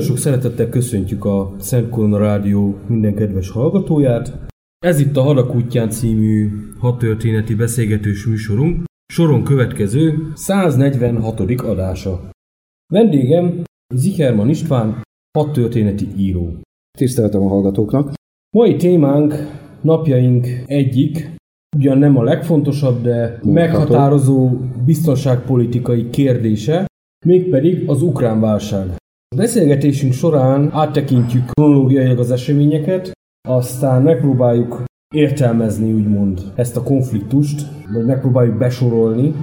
Nagyon sok szeretettel köszöntjük a Szent Korona Rádió minden kedves hallgatóját. Ez itt a Hadak útján című hadtörténeti beszélgetős műsorunk, soron következő 146. adása. Vendégem Zicherman István, hadtörténeti író. Tiszteltem a hallgatóknak. Mai témánk napjaink egyik, ugyan nem a legfontosabb, de Mondható. meghatározó biztonságpolitikai kérdése, mégpedig az ukrán válság. A beszélgetésünk során áttekintjük kronológiailag az eseményeket, aztán megpróbáljuk értelmezni úgymond ezt a konfliktust, vagy megpróbáljuk besorolni,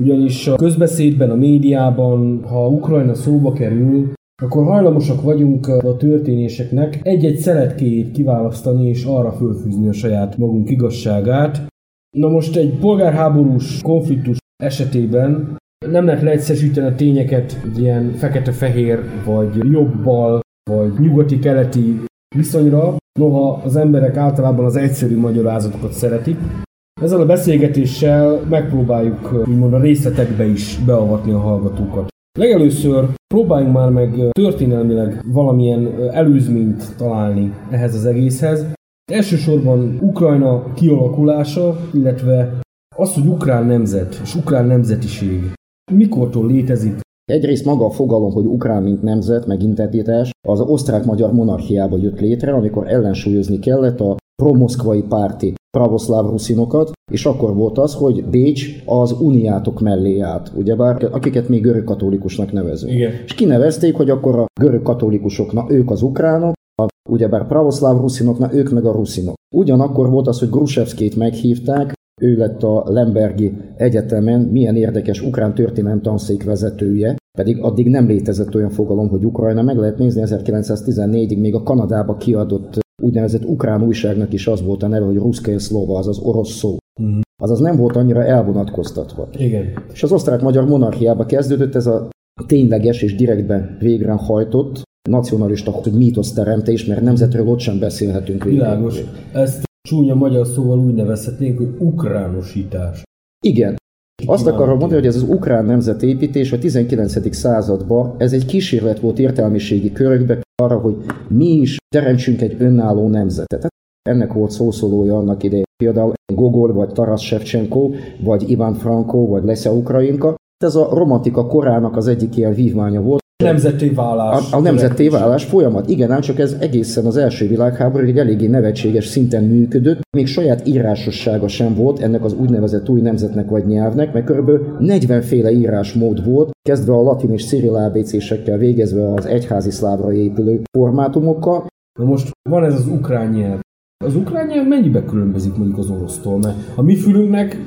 ugyanis a közbeszédben, a médiában, ha Ukrajna szóba kerül, akkor hajlamosak vagyunk a történéseknek egy-egy szeletkéjét kiválasztani és arra fölfűzni a saját magunk igazságát. Na most egy polgárháborús konfliktus esetében nem lehet leegyszerűsíteni a tényeket ilyen fekete-fehér, vagy jobb-bal, vagy nyugati-keleti viszonyra, noha az emberek általában az egyszerű magyarázatokat szeretik. Ezzel a beszélgetéssel megpróbáljuk úgymond a részletekbe is beavatni a hallgatókat. Legelőször próbáljunk már meg történelmileg valamilyen előzményt találni ehhez az egészhez. Elsősorban Ukrajna kialakulása, illetve az, hogy ukrán nemzet és ukrán nemzetiség mikortól létezik, Egyrészt maga a fogalom, hogy ukrán mint nemzet, meg identitás, az osztrák-magyar monarchiába jött létre, amikor ellensúlyozni kellett a promoszkvai párti pravoszláv ruszinokat, és akkor volt az, hogy Bécs az uniátok mellé állt, ugyebár, akiket még görög katolikusnak nevezünk. Igen. És kinevezték, hogy akkor a görög katolikusoknak ők az ukránok, a ugyebár pravoszláv ruszinoknak ők meg a ruszinok. Ugyanakkor volt az, hogy Grusevszkét meghívták, ő lett a Lembergi Egyetemen milyen érdekes ukrán történelem tanszék vezetője, pedig addig nem létezett olyan fogalom, hogy Ukrajna. Meg lehet nézni 1914-ig még a Kanadába kiadott úgynevezett ukrán újságnak is az volt a neve, hogy Ruszkai Szlova, azaz orosz szó. Mm. Azaz nem volt annyira elvonatkoztatva. Igen. És az osztrák-magyar monarchiába kezdődött ez a tényleges és direktben végre hajtott nacionalista hogy mítoszteremtés, mert nemzetről ott sem beszélhetünk végre. Világos. Ezt csúnya magyar szóval úgy nevezhetnénk, hogy ukránosítás. Igen. Azt akarom mondani, hogy ez az ukrán nemzetépítés a 19. században ez egy kísérlet volt értelmiségi körökbe arra, hogy mi is teremtsünk egy önálló nemzetet. Ennek volt szószólója annak idején például Gogol, vagy Taras Shevchenko, vagy Ivan Franko, vagy Leszia Ukrainka. Ez a romantika korának az egyik ilyen vívmánya volt. Nemzeti válás. A, a nemzeti válás folyamat. Igen, ám csak ez egészen az első világháború egy eléggé nevetséges szinten működött. Még saját írásossága sem volt ennek az úgynevezett új nemzetnek vagy nyelvnek, mert kb. 40 féle írásmód volt, kezdve a latin és cyril ABC-sekkel, végezve az egyházi szlávra épülő formátumokkal. Na most van ez az ukrán nyelv. Az ukrán nyelv mennyibe különbözik mondjuk az orosztól? Mert a mi fülünknek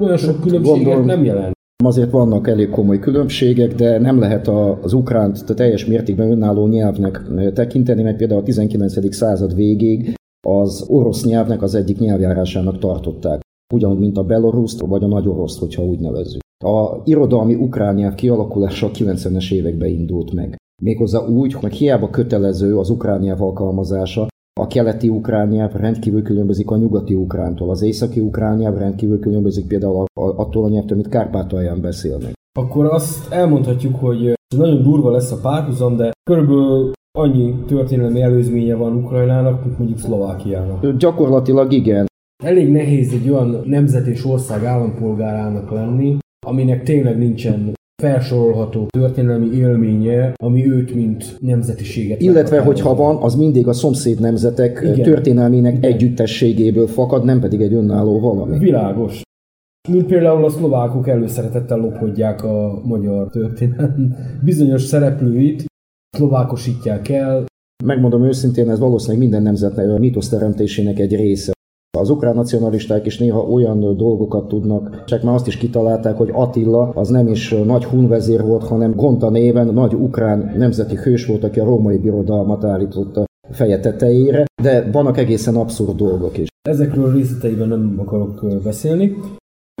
olyan sok különbséget Gondolom, nem jelent. Azért vannak elég komoly különbségek, de nem lehet az ukránt teljes mértékben önálló nyelvnek tekinteni, mert például a 19. század végéig az orosz nyelvnek az egyik nyelvjárásának tartották. Ugyanúgy, mint a beloruszt vagy a nagy oroszt, hogyha úgy nevezzük. A irodalmi ukrán nyelv kialakulása a 90-es években indult meg. Méghozzá úgy, hogy hiába kötelező az ukrán nyelv alkalmazása, a keleti ukrán nyelv rendkívül különbözik a nyugati ukrántól, az északi ukrán nyelv rendkívül különbözik például attól a nyelvtől, amit Kárpátalján beszélnek. Akkor azt elmondhatjuk, hogy nagyon durva lesz a párhuzam, de körülbelül annyi történelmi előzménye van Ukrajnának, mint mondjuk Szlovákiának. Gyakorlatilag igen. Elég nehéz egy olyan nemzet és ország állampolgárának lenni, aminek tényleg nincsen felsorolható történelmi élménye, ami őt, mint nemzetiséget. Illetve, hogyha van, az mindig a szomszéd nemzetek Igen. történelmének Igen. együttességéből fakad, nem pedig egy önálló valami. Világos. Mint például a szlovákok előszeretettel lopkodják a magyar történelem bizonyos szereplőit, szlovákosítják el. Megmondom őszintén, ez valószínűleg minden nemzetnek a mítoszteremtésének egy része. Az ukrán nacionalisták is néha olyan dolgokat tudnak, csak már azt is kitalálták, hogy Attila az nem is nagy hunvezér volt, hanem Gonta néven nagy ukrán nemzeti hős volt, aki a római birodalmat állította feje tetejére, de vannak egészen abszurd dolgok is. Ezekről részleteiben nem akarok beszélni.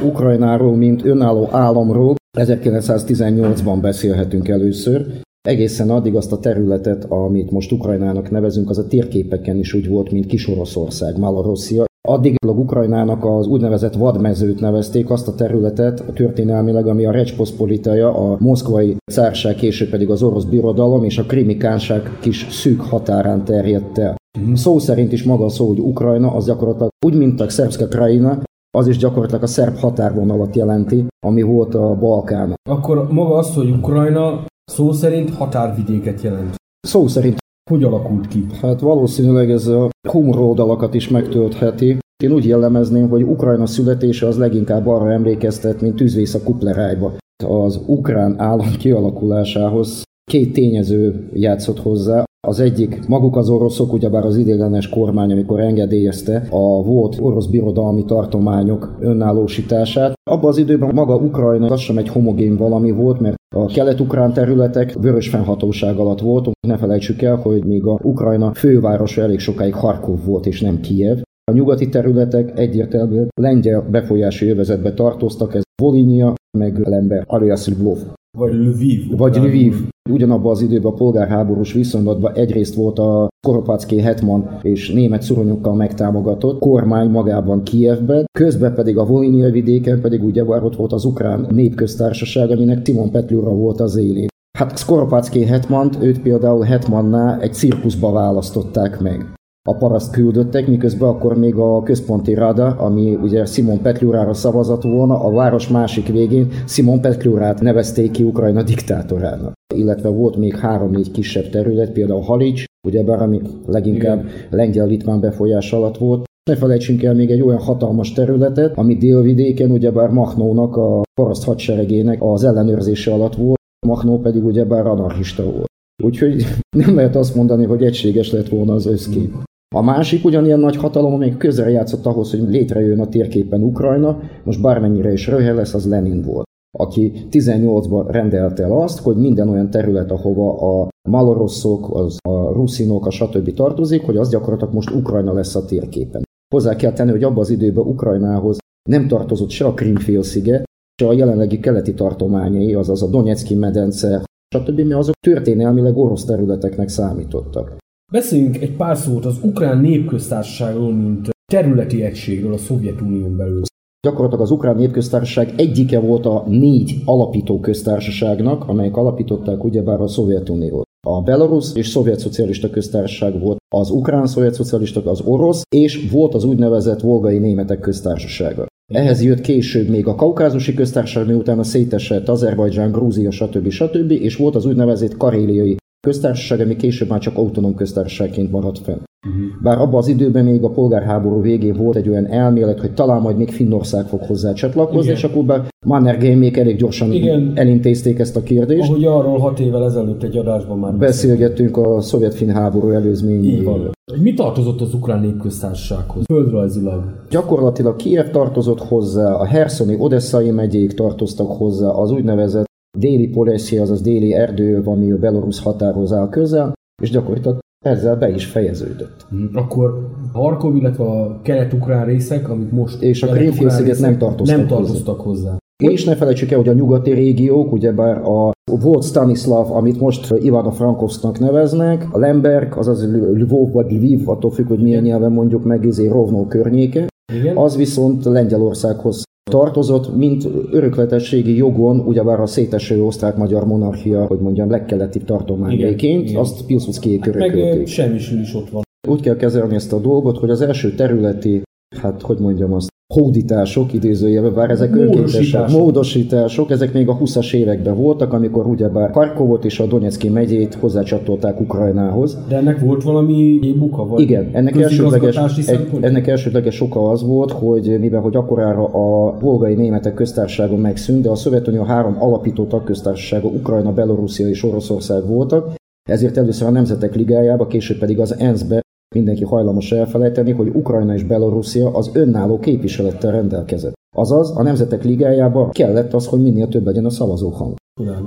Ukrajnáról, mint önálló államról 1918-ban beszélhetünk először. Egészen addig azt a területet, amit most Ukrajnának nevezünk, az a térképeken is úgy volt, mint Kis-Oroszország, Malorosszia, Addig a Ukrajnának az úgynevezett vadmezőt nevezték, azt a területet a történelmileg, ami a Recsposzpolitaja, a moszkvai cárság, később pedig az orosz birodalom és a krimi kánság kis szűk határán terjedt el. Mm. Szó szerint is maga a szó, hogy Ukrajna, az gyakorlatilag úgy, mint a Szerbszka Krajina, az is gyakorlatilag a szerb határvonalat jelenti, ami volt a Balkán. Akkor maga az, hogy Ukrajna szó szerint határvidéket jelent. Szó szerint hogy alakult ki? Hát valószínűleg ez a humoroldalakat is megtöltheti. Én úgy jellemezném, hogy Ukrajna születése az leginkább arra emlékeztet, mint tűzvész a kuplerájba. Az ukrán állam kialakulásához két tényező játszott hozzá. Az egyik, maguk az oroszok, ugyebár az idéglenes kormány, amikor engedélyezte a volt orosz birodalmi tartományok önállósítását. Abban az időben maga Ukrajna az sem egy homogén valami volt, mert a kelet-ukrán területek vörös fennhatóság alatt voltunk. Ne felejtsük el, hogy még a Ukrajna fővárosa elég sokáig Harkov volt, és nem Kijev. A nyugati területek egyértelműen lengyel befolyási övezetbe tartoztak, ez Volinia, meg Lember, alias Lvov. Vagy Lviv. Vagy Lviv. Ugyanabban az időben a polgárháborús viszonylatban egyrészt volt a Koropácki Hetman és német szuronyokkal megtámogatott kormány magában Kievben, közben pedig a Volinia vidéken pedig ugye ott volt az ukrán népköztársaság, aminek Timon Petliura volt az élén. Hát Skoropácki Hetmant, őt például Hetmanná egy cirkuszba választották meg. A paraszt küldöttek, miközben akkor még a központi rada, ami ugye Simon Petliurára szavazott volna, a város másik végén Simon Petliurát nevezték ki Ukrajna diktátorának. Illetve volt még három-négy kisebb terület, például Halics, ugyebár ami leginkább lengyel-litván befolyás alatt volt, ne felejtsünk el még egy olyan hatalmas területet, ami délvidéken ugyebár Machnónak, a paraszt hadseregének az ellenőrzése alatt volt, Machnó pedig ugyebár anarchista volt. Úgyhogy nem lehet azt mondani, hogy egységes lett volna az összkép. A másik ugyanilyen nagy hatalom, amely közel játszott ahhoz, hogy létrejön a térképen Ukrajna, most bármennyire is röhely lesz, az Lenin volt aki 18-ban rendelte el azt, hogy minden olyan terület, ahova a maloroszok, az, a ruszinok, a stb. tartozik, hogy az gyakorlatilag most Ukrajna lesz a térképen. Hozzá kell tenni, hogy abban az időben Ukrajnához nem tartozott se a Krimfélsziget, se a jelenlegi keleti tartományai, azaz a Donetszki medence, stb., mert azok történelmileg orosz területeknek számítottak. Beszéljünk egy pár szót az ukrán népköztársaságról, mint területi egységről a Szovjetunión belül. Gyakorlatilag az Ukrán Népköztársaság egyike volt a négy alapító köztársaságnak, amelyek alapították ugyebár a Szovjetuniót. A Belarus és Szovjet Szocialista Köztársaság volt, az Ukrán Szovjet Szocialista, az orosz, és volt az úgynevezett volgai németek köztársasága. Ehhez jött később még a kaukázusi köztársaság, miután a szétesett Azerbajdzsán, Grúzia, stb. stb. és volt az úgynevezett karéliai köztársaság, ami később már csak autonóm köztársaságként maradt fenn. Uh-huh. Bár abban az időben még a polgárháború végén volt egy olyan elmélet, hogy talán majd még Finnország fog hozzá csatlakozni, Igen. és akkor bár Mannergeim még elég gyorsan Igen. elintézték ezt a kérdést. Ahogy arról hat évvel ezelőtt egy adásban már beszélgettünk a szovjet-finn háború előzményéről. Mi tartozott az ukrán népköztársasághoz földrajzilag? Gyakorlatilag Kiev tartozott hozzá, a Herszoni, Odesszai megyék tartoztak hozzá, az úgynevezett déli Poleszi, azaz déli erdő, ami a belorusz határhoz áll közel, és gyakorlatilag ezzel be is fejeződött. Mhm. Akkor Harkov, illetve a kelet-ukrán részek, amik most... És a Krémfélsziget nem tartoztak, nem tartoztak hozzá. hozzá. És ne felejtsük el, hogy a nyugati régiók, ugyebár a volt Stanislav, amit most Ivana Frankovsznak neveznek, a Lemberg, azaz Lvov vagy Lviv, attól függ, hogy milyen nyelven mondjuk meg, izé Rovno környéke, Igen. az viszont Lengyelországhoz tartozott, mint örökletességi jogon, ugyebár a széteső osztrák-magyar monarchia, hogy mondjam, legkeletibb tartományaiként, azt Pilsudszki hát Meg semmi is ott van. Úgy kell kezelni ezt a dolgot, hogy az első területi, hát hogy mondjam azt, hódítások, idézőjelben, bár ezek önkéntesek, módosítások, ezek még a 20-as években voltak, amikor ugyebár Karkovot és a Donetszki megyét hozzácsatolták Ukrajnához. De ennek volt valami buka? Vagy Igen, ennek elsődleges, egy, ennek elsődleges oka az volt, hogy mivel hogy akkorára a volgai németek köztársasága megszűnt, de a Szovjetunió három alapító tagköztársasága, Ukrajna, Belorusszia és Oroszország voltak, ezért először a Nemzetek Ligájába, később pedig az ENSZ-be Mindenki hajlamos elfelejteni, hogy Ukrajna és Belorusszia az önálló képviselettel rendelkezett. Azaz, a Nemzetek Ligájában kellett az, hogy minél több legyen a szavazóhang.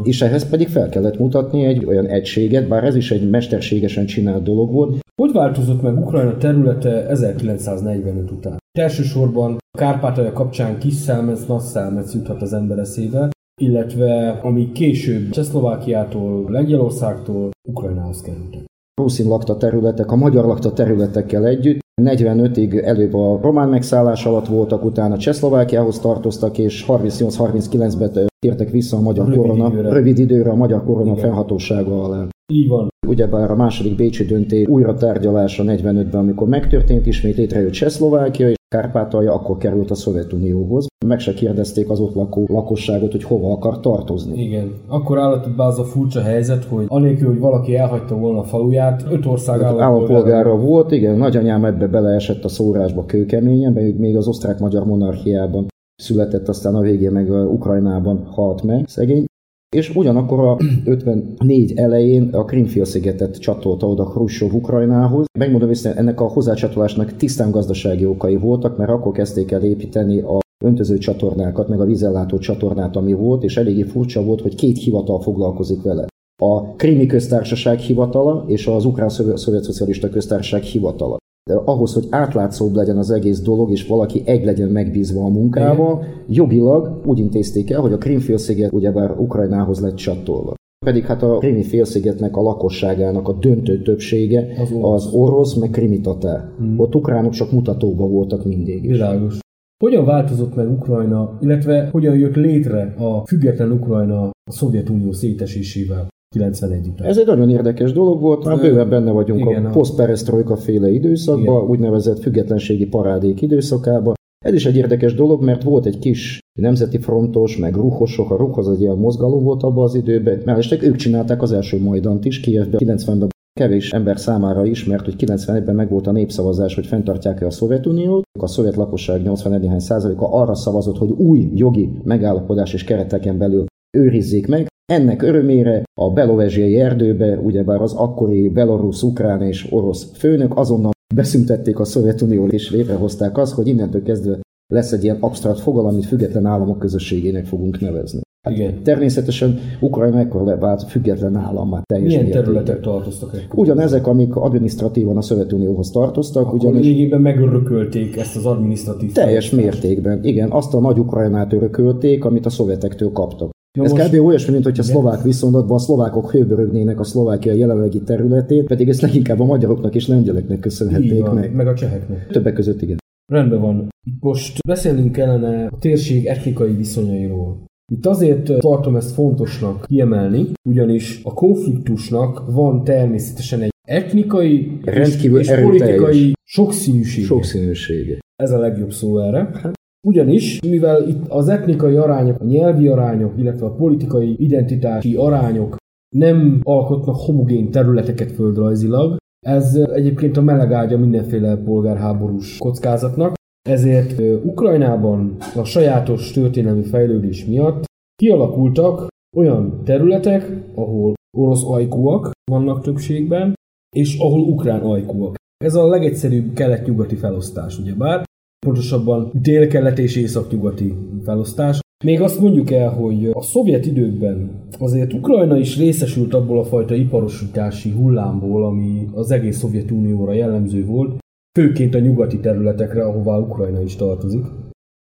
És ehhez pedig fel kellett mutatni egy olyan egységet, bár ez is egy mesterségesen csinált dolog volt. Hogy változott meg Ukrajna területe 1945 után? Elsősorban a Kárpátalja kapcsán kis szelmec, nagy szelmec juthat az ember eszébe, illetve ami később Csehszlovákiától, Lengyelországtól Ukrajnához kerültek ruszin lakta területek a magyar lakta területekkel együtt. 45-ig előbb a román megszállás alatt voltak, utána Csehszlovákiához tartoztak, és 38-39-ben tértek vissza a magyar rövid korona, időre. rövid időre a magyar korona Igen. fennhatósága alá. Így van. Ugyebár a második Bécsi döntés újra tárgyalása 45-ben, amikor megtörtént, ismét létrejött Csehszlovákia, és Kárpátalja akkor került a Szovjetunióhoz. Meg se kérdezték az ott lakó lakosságot, hogy hova akar tartozni. Igen. Akkor állott be az a furcsa helyzet, hogy anélkül, hogy valaki elhagyta volna a faluját, öt ország állampolgára volt, igen, nagyanyám ebbe beleesett a szórásba kőkeményen, mert még az osztrák-magyar monarchiában született, aztán a végén meg a Ukrajnában halt meg, szegény. És ugyanakkor a 54 elején a Krimfél-szigetet csatolta oda Khrushchev Ukrajnához. Megmondom vissza, ennek a hozzácsatolásnak tisztán gazdasági okai voltak, mert akkor kezdték el építeni a öntöző csatornákat, meg a vízellátó csatornát, ami volt, és eléggé furcsa volt, hogy két hivatal foglalkozik vele. A Krimi köztársaság hivatala és az Ukrán Szovjet Szocialista Köztársaság hivatala. De ahhoz, hogy átlátszóbb legyen az egész dolog, és valaki egy legyen megbízva a munkával, Igen. jogilag úgy intézték el, hogy a Krimfélsziget ugyebár Ukrajnához lett csatolva. Pedig hát a krimi félszigetnek a lakosságának a döntő többsége az orosz, az orosz meg krimi tatár. Hmm. Ott ukránok csak mutatóban voltak mindig is. Világos. Hogyan változott meg Ukrajna, illetve hogyan jött létre a független Ukrajna a Szovjetunió szétesésével? 91 után. Ez egy nagyon érdekes dolog volt, már bőven benne vagyunk Igen, a a- posztperestroika féle időszakban, Igen. úgynevezett függetlenségi parádék időszakában. Ez is egy érdekes dolog, mert volt egy kis nemzeti frontos, meg ruhosok, a ruh az egy ilyen mozgalom volt abban az időben. Mellesleg ők csinálták az első Majdant is, Kievben 90-ben kevés ember számára ismert, hogy 91-ben megvolt a népszavazás, hogy fenntartják-e a Szovjetuniót. A szovjet lakosság 81 százaléka arra szavazott, hogy új jogi megállapodás és kereteken belül őrizzék meg. Ennek örömére a belovezsiai erdőbe, ugyebár az akkori belorusz, ukrán és orosz főnök azonnal beszüntették a Szovjetuniót és létrehozták azt, hogy innentől kezdve lesz egy ilyen absztrakt fogalom, amit független államok közösségének fogunk nevezni. Igen. Természetesen Ukrajna ekkor vált független állammá teljes Milyen mértékben. területek tartoztak ekkor? Ugyanezek, amik adminisztratívan a Szovjetunióhoz tartoztak, Akkor ugyanis lényegében megörökölték ezt az adminisztratív teljes mértékben, igen, azt a nagy Ukrajnát örökölték, amit a szovjetektől kaptak. Na Ez most- kb. olyasmi, mint hogy a szlovák viszonylatban a szlovákok hőbörögnének a Szlovákia jelenlegi területét, pedig ezt leginkább a magyaroknak és lengyeleknek köszönhették meg. meg a cseheknek. Többek között igen. Rendben van. Itt most beszélnünk kellene a térség etnikai viszonyairól. Itt azért tartom ezt fontosnak kiemelni, ugyanis a konfliktusnak van természetesen egy etnikai és, Rendkívül és erőteljes. politikai sokszínűsége. Sokszínűsége. Ez a legjobb szó erre. Ugyanis, mivel itt az etnikai arányok, a nyelvi arányok, illetve a politikai identitási arányok nem alkotnak homogén területeket földrajzilag, ez egyébként a meleg ágya mindenféle polgárháborús kockázatnak, ezért Ukrajnában a sajátos történelmi fejlődés miatt kialakultak olyan területek, ahol orosz ajkúak vannak többségben, és ahol ukrán ajkúak. Ez a legegyszerűbb kelet-nyugati felosztás, ugyebár pontosabban dél-kelet és észak-nyugati felosztás. Még azt mondjuk el, hogy a szovjet időkben azért Ukrajna is részesült abból a fajta iparosítási hullámból, ami az egész Szovjetunióra jellemző volt, főként a nyugati területekre, ahová Ukrajna is tartozik.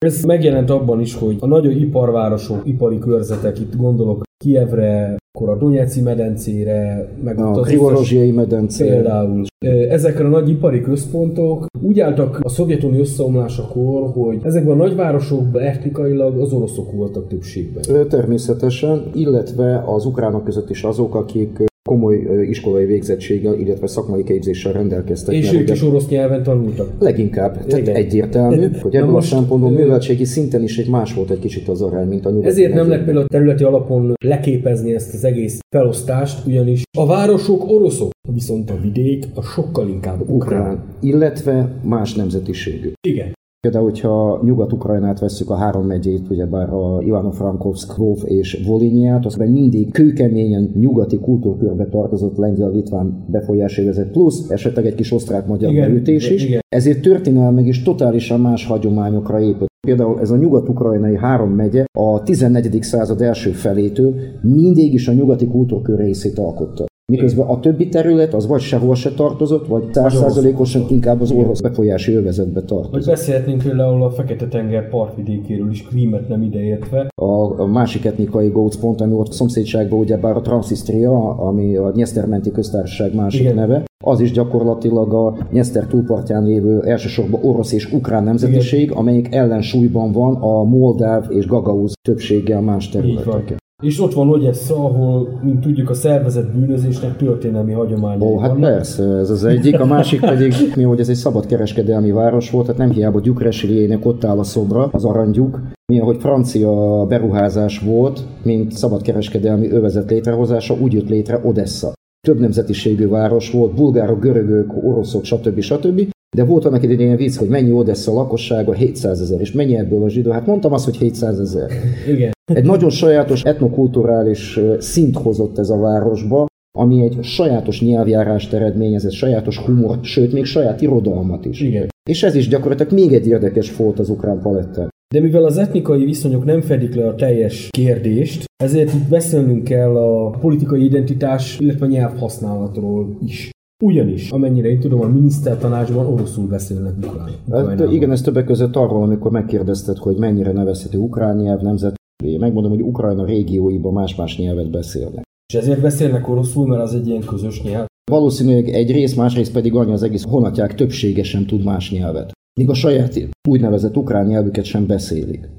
Ez megjelent abban is, hogy a nagy iparvárosok, ipari körzetek, itt gondolok Kievre, akkor a Donetszki medencére, meg A Krivorozsiai medence. Például. Ezekre a nagy ipari központok úgy álltak a Szovjetunió összeomlásakor, hogy ezekben a nagyvárosokban etnikailag az oroszok voltak többségben. Természetesen, illetve az ukránok között is azok, akik komoly iskolai végzettséggel, illetve szakmai képzéssel rendelkeztek. És ők is orosz nyelven tanultak. Leginkább, tehát Igen. egyértelmű, hogy ebből a szempontból ö, műveltségi szinten is egy más volt egy kicsit az arány, mint a nyugati Ezért nem megyékben. például területi alapon leképezni ezt az egész felosztást, ugyanis a városok oroszok, viszont a vidék a sokkal inkább ukrán. ukrán, illetve más nemzetiségű. Igen. Például, hogyha Nyugat-Ukrajnát vesszük a három megyét, ugyebár a Ivano-Frankovsk, Lvov és Volinyiát, az mindig kőkeményen nyugati kultúrkörbe tartozott lengyel-litván befolyásélvezet, plusz esetleg egy kis osztrák-magyar beütés is. igen. Ezért történelmileg is totálisan más hagyományokra épült. Például ez a nyugat-ukrajnai három megye a 14. század első felétől mindig is a nyugati kultúrkör részét alkotta. Miközben a többi terület az vagy sehol se tartozott, vagy százszázalékosan inkább az orosz befolyási övezetbe Vagy tartozott. beszélhetnénk például a Fekete-tenger partvidékéről is, Krímet nem ideértve. A, a másik etnikai gócpont, ami ott szomszédságban ugyebár a Transnistria, ami a Nyesztermenti köztársaság másik Igen. neve, az is gyakorlatilag a Nyeszter túlpartján lévő elsősorban orosz és ukrán nemzetiség, amelyik ellensúlyban van a moldáv és gagauz többséggel más Így van. területeken. És ott van Odessa, ahol, mint tudjuk, a szervezett bűnözésnek történelmi hagyományai Ó, hát vannak. persze, ez az egyik, a másik pedig, mi, hogy ez egy szabadkereskedelmi város volt, tehát nem hiába Gyukresiliének ott áll a szobra, az aranygyuk, mi, hogy francia beruházás volt, mint szabadkereskedelmi övezet létrehozása, úgy jött létre Odessa. Több nemzetiségű város volt, bulgárok, görögök, oroszok, stb. stb. De volt annak egy ilyen vicc, hogy mennyi Odessa lakossága, 700 ezer, és mennyi ebből a zsidó? Hát mondtam azt, hogy 700 ezer. Igen. Egy nagyon sajátos etnokulturális szint hozott ez a városba, ami egy sajátos nyelvjárást eredményezett, sajátos humor, sőt, még saját irodalmat is. Igen. És ez is gyakorlatilag még egy érdekes folt az ukrán palettán. De mivel az etnikai viszonyok nem fedik le a teljes kérdést, ezért itt beszélnünk kell a politikai identitás, illetve nyelvhasználatról is. Ugyanis, amennyire én tudom, a minisztertanácsban oroszul beszélnek ukrán. Hát, igen, ez többek között arról, amikor megkérdezted, hogy mennyire nevezhető ukrán nyelv, nemzet. Én megmondom, hogy Ukrajna régióiban más-más nyelvet beszélnek. És ezért beszélnek oroszul, mert az egy ilyen közös nyelv. Valószínűleg egy rész, másrészt pedig annyi az egész honatják többségesen tud más nyelvet. Míg a saját úgynevezett ukrán nyelvüket sem beszélik.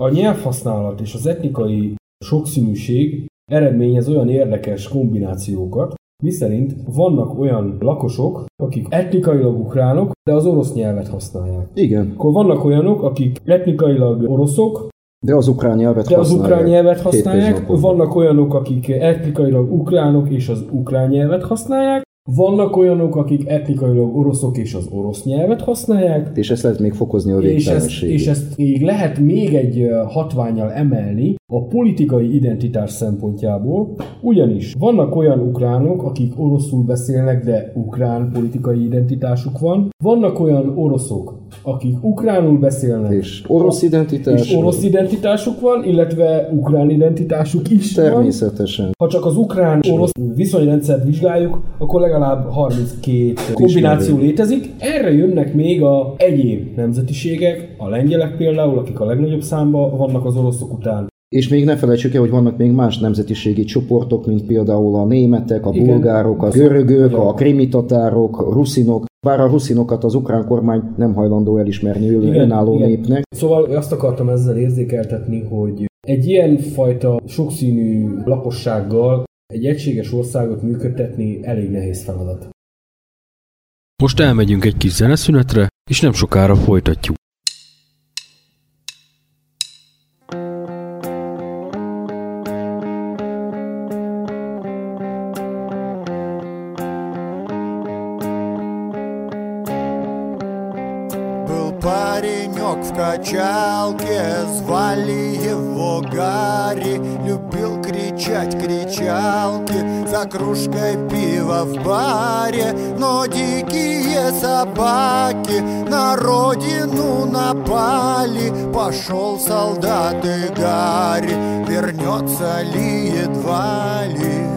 A nyelvhasználat és az etnikai sokszínűség eredményez olyan érdekes kombinációkat, miszerint vannak olyan lakosok, akik etnikailag ukránok, de az orosz nyelvet használják. Igen. Akkor vannak olyanok, akik etnikailag oroszok, de az ukrán nyelvet de az használják. ukrán nyelvet használják. Vannak olyanok, akik etnikailag ukránok és az ukrán nyelvet használják. Vannak olyanok, akik etnikailag oroszok és az orosz nyelvet használják. És ezt lehet még fokozni a És ezt, és ezt még lehet még egy hatványjal emelni a politikai identitás szempontjából, ugyanis vannak olyan ukránok, akik oroszul beszélnek, de ukrán politikai identitásuk van. Vannak olyan oroszok, akik ukránul beszélnek, És orosz identitás. és orosz identitásuk van, illetve ukrán identitásuk is van. Természetesen. Ha csak az ukrán-orosz viszonyrendszert vizsgáljuk, akkor legalább 32 kombináció létezik. Erre jönnek még a egyéb nemzetiségek, a lengyelek például, akik a legnagyobb számban vannak az oroszok után. És még ne felejtsük el, hogy vannak még más nemzetiségi csoportok, mint például a németek, a Igen. bulgárok, a görögök, a krimi tatárok, a ruszinok. Bár a ruszinokat az ukrán kormány nem hajlandó elismerni ön- Igen, önálló igen. népnek. Szóval azt akartam ezzel érzékeltetni, hogy egy ilyen fajta sokszínű lakossággal egy egységes országot működtetni elég nehéz feladat. Most elmegyünk egy kis zeneszünetre, és nem sokára folytatjuk. Был паренек в качалке, звали его Гарри Любил Кричать кричалки за кружкой пива в баре. Но дикие собаки на родину напали. Пошел солдат и Гарри, вернется ли едва ли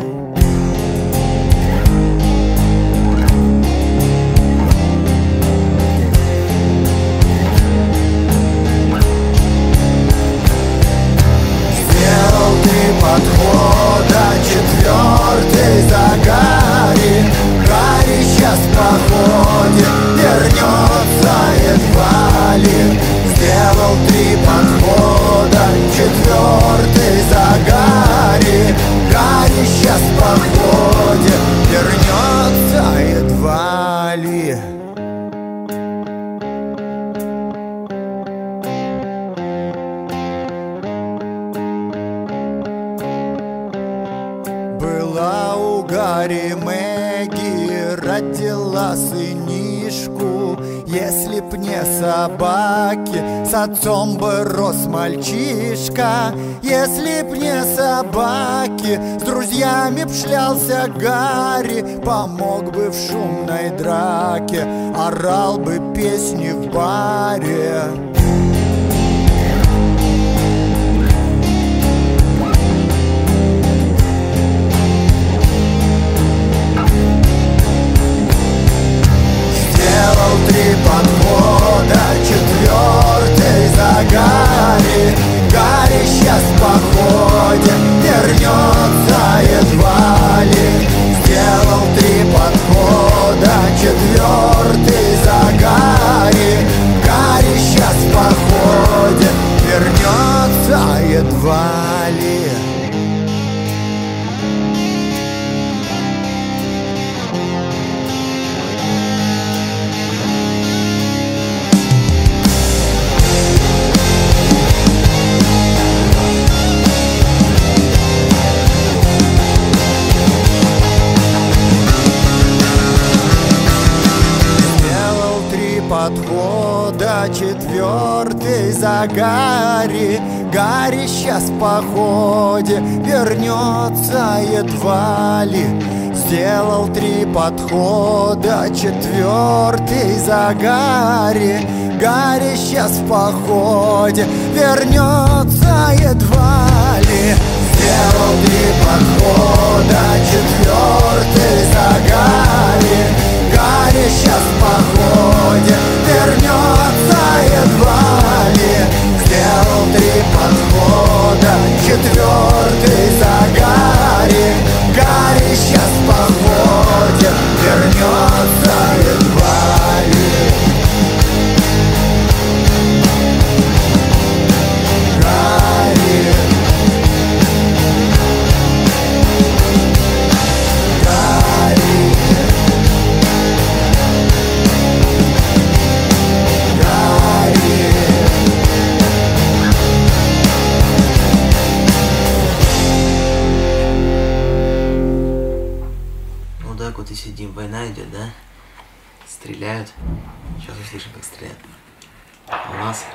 подхода, четвертый за Гарри сейчас походит, вернется едва ли Сделал три подхода, четвертый за Гарри сейчас походит, вернется едва ли Гарри Мэгги, родила сынишку. Если б не собаки, с отцом бы рос мальчишка. Если б не собаки, с друзьями б шлялся Гарри. Помог бы в шумной драке, орал бы песни в баре Гарри Гарри сейчас в походе, вернется едва ли Гарри Гарри сейчас в походе, вернется едва ли. Сделал три подхода, четвертый за Гарри. Гарри сейчас в походе, вернется едва ли. Сделал три подхода, четвертый за Гарри. Гарри сейчас в походе, вернется едва ли Сделал три подхода, четвертый за Гарри Гарри сейчас в Стреляют. Сейчас услышим, как стреляют. А у нас...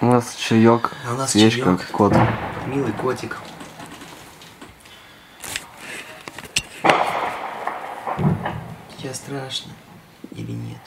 У нас чаек, А у нас свечка, чаек. кот. Милый котик. Тебе страшно или нет?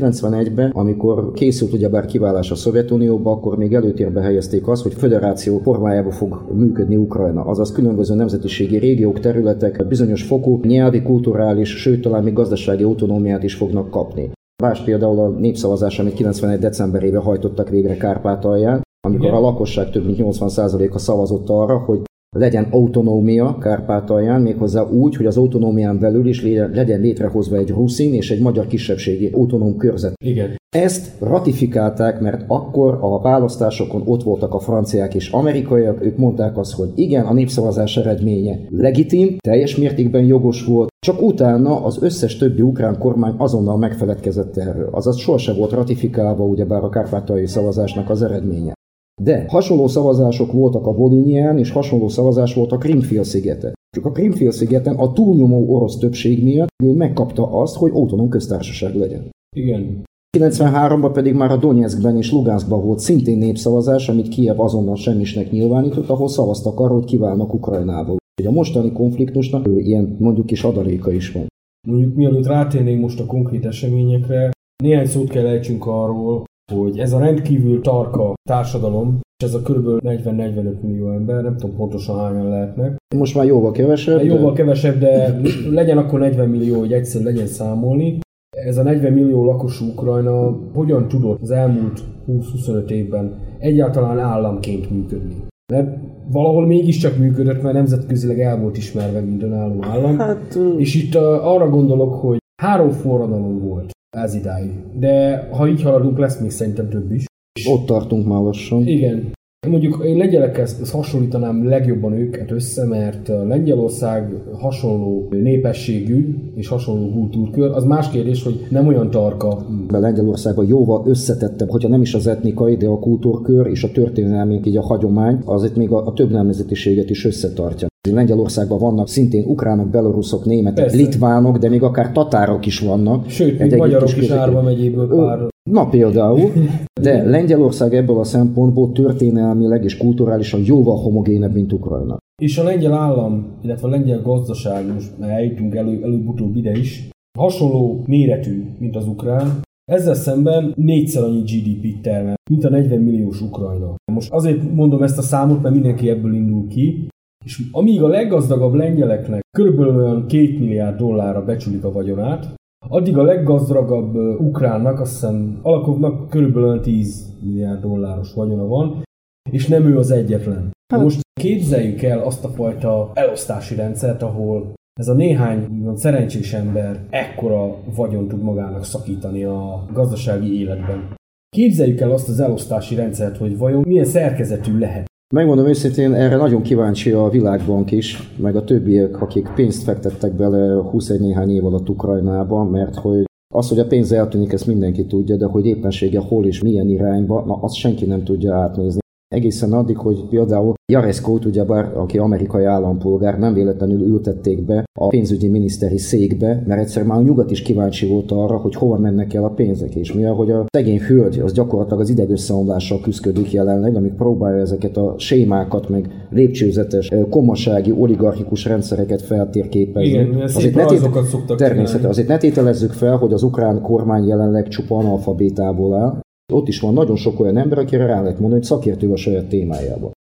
91-ben, amikor készült ugyebár kiválás a Szovjetunióba, akkor még előtérbe helyezték azt, hogy föderáció formájába fog működni Ukrajna, azaz különböző nemzetiségi régiók, területek bizonyos fokú nyelvi, kulturális, sőt talán még gazdasági autonómiát is fognak kapni. Lásd például a népszavazás, amit 91. decemberében hajtottak végre Kárpátalján, amikor Igen. a lakosság több mint 80%-a szavazott arra, hogy legyen autonómia Kárpátalján, méghozzá úgy, hogy az autonómián belül is legyen létrehozva egy ruszin és egy magyar kisebbségi autonóm körzet. Igen. Ezt ratifikálták, mert akkor a választásokon ott voltak a franciák és amerikaiak, ők mondták azt, hogy igen, a népszavazás eredménye legitim, teljes mértékben jogos volt, csak utána az összes többi ukrán kormány azonnal megfeledkezett erről. Azaz sohasem volt ratifikálva ugyebár a kárpátaljai szavazásnak az eredménye. De hasonló szavazások voltak a Volinián, és hasonló szavazás volt a Krimfél-szigeten. Csak a Krimfél-szigeten a túlnyomó orosz többség miatt ő megkapta azt, hogy autonóm köztársaság legyen. Igen. 93-ban pedig már a Donetskben és Luganskban volt szintén népszavazás, amit Kiev azonnal semmisnek nyilvánított, ahol szavaztak arra, hogy kiválnak Ukrajnából. Ugye a mostani konfliktusnak ő, ilyen mondjuk is adaléka is van. Mondjuk mielőtt rátérnénk most a konkrét eseményekre, néhány szót kell ejtsünk arról, hogy ez a rendkívül tarka társadalom, és ez a kb. 40-45 millió ember, nem tudom pontosan hányan lehetnek, Most már jóval kevesebb, de jóval kevesebb, de legyen akkor 40 millió, hogy egyszer legyen számolni. Ez a 40 millió lakosú Ukrajna hogyan tudott az elmúlt 20-25 évben egyáltalán államként működni? Mert valahol mégiscsak működött, mert nemzetközileg el volt ismerve, mint önálló állam. Hát, És itt arra gondolok, hogy három forradalom volt ez idáig. De ha így haladunk, lesz még szerintem több is. ott tartunk már lassan. Igen. Mondjuk én lengyelekhez hasonlítanám legjobban őket össze, mert Lengyelország hasonló népességű és hasonló kultúrkör. Az más kérdés, hogy nem olyan tarka. Be Lengyelországban jóval összetettebb, hogyha nem is az etnikai, de a kultúrkör és a történelmi, így a hagyomány, az itt még a, a több nemzetiséget is összetartja. Lengyelországban vannak szintén ukránok, beloruszok, németek, Persze. litvánok, de még akár tatárok is vannak. Sőt, Egy még egész magyarok is. Árva megyéből pár. Na például, de Lengyelország ebből a szempontból történelmileg és kulturálisan jóval homogénebb, mint Ukrajna. És a lengyel állam, illetve a lengyel gazdaság, most már eljutunk elő, előbb-utóbb ide is, hasonló méretű, mint az ukrán, ezzel szemben négyszer annyi GDP-t termel, mint a 40 milliós Ukrajna. Most azért mondom ezt a számot, mert mindenki ebből indul ki, és amíg a leggazdagabb lengyeleknek körülbelül olyan 2 milliárd dollárra becsülik a vagyonát, addig a leggazdagabb ukránnak, azt hiszem Alakovnak körülbelül olyan 10 milliárd dolláros vagyona van, és nem ő az egyetlen. Hát. Most képzeljük el azt a fajta elosztási rendszert, ahol ez a néhány szerencsés ember ekkora vagyon tud magának szakítani a gazdasági életben. Képzeljük el azt az elosztási rendszert, hogy vajon milyen szerkezetű lehet. Megmondom őszintén, erre nagyon kíváncsi a világbank is, meg a többiek, akik pénzt fektettek bele 21 néhány év alatt Ukrajnába, mert hogy az, hogy a pénz eltűnik, ezt mindenki tudja, de hogy éppensége hol és milyen irányba, na azt senki nem tudja átnézni. Egészen addig, hogy például Jareszkót, ugyebár, aki amerikai állampolgár, nem véletlenül ültették be a pénzügyi miniszteri székbe, mert egyszer már a nyugat is kíváncsi volt arra, hogy hova mennek el a pénzek, és mivel hogy a szegény hölgy az gyakorlatilag az idegösszeomlással küzdik jelenleg, amik próbálja ezeket a sémákat, meg lépcsőzetes, komasági, oligarchikus rendszereket feltérképezni. Igen, szép ne tét- Természetesen, azért ne tételezzük fel, hogy az ukrán kormány jelenleg csupa analfabétából áll. Ott is van nagyon sok olyan ember, akire rá lehet mondani, hogy szakértő a saját témájában.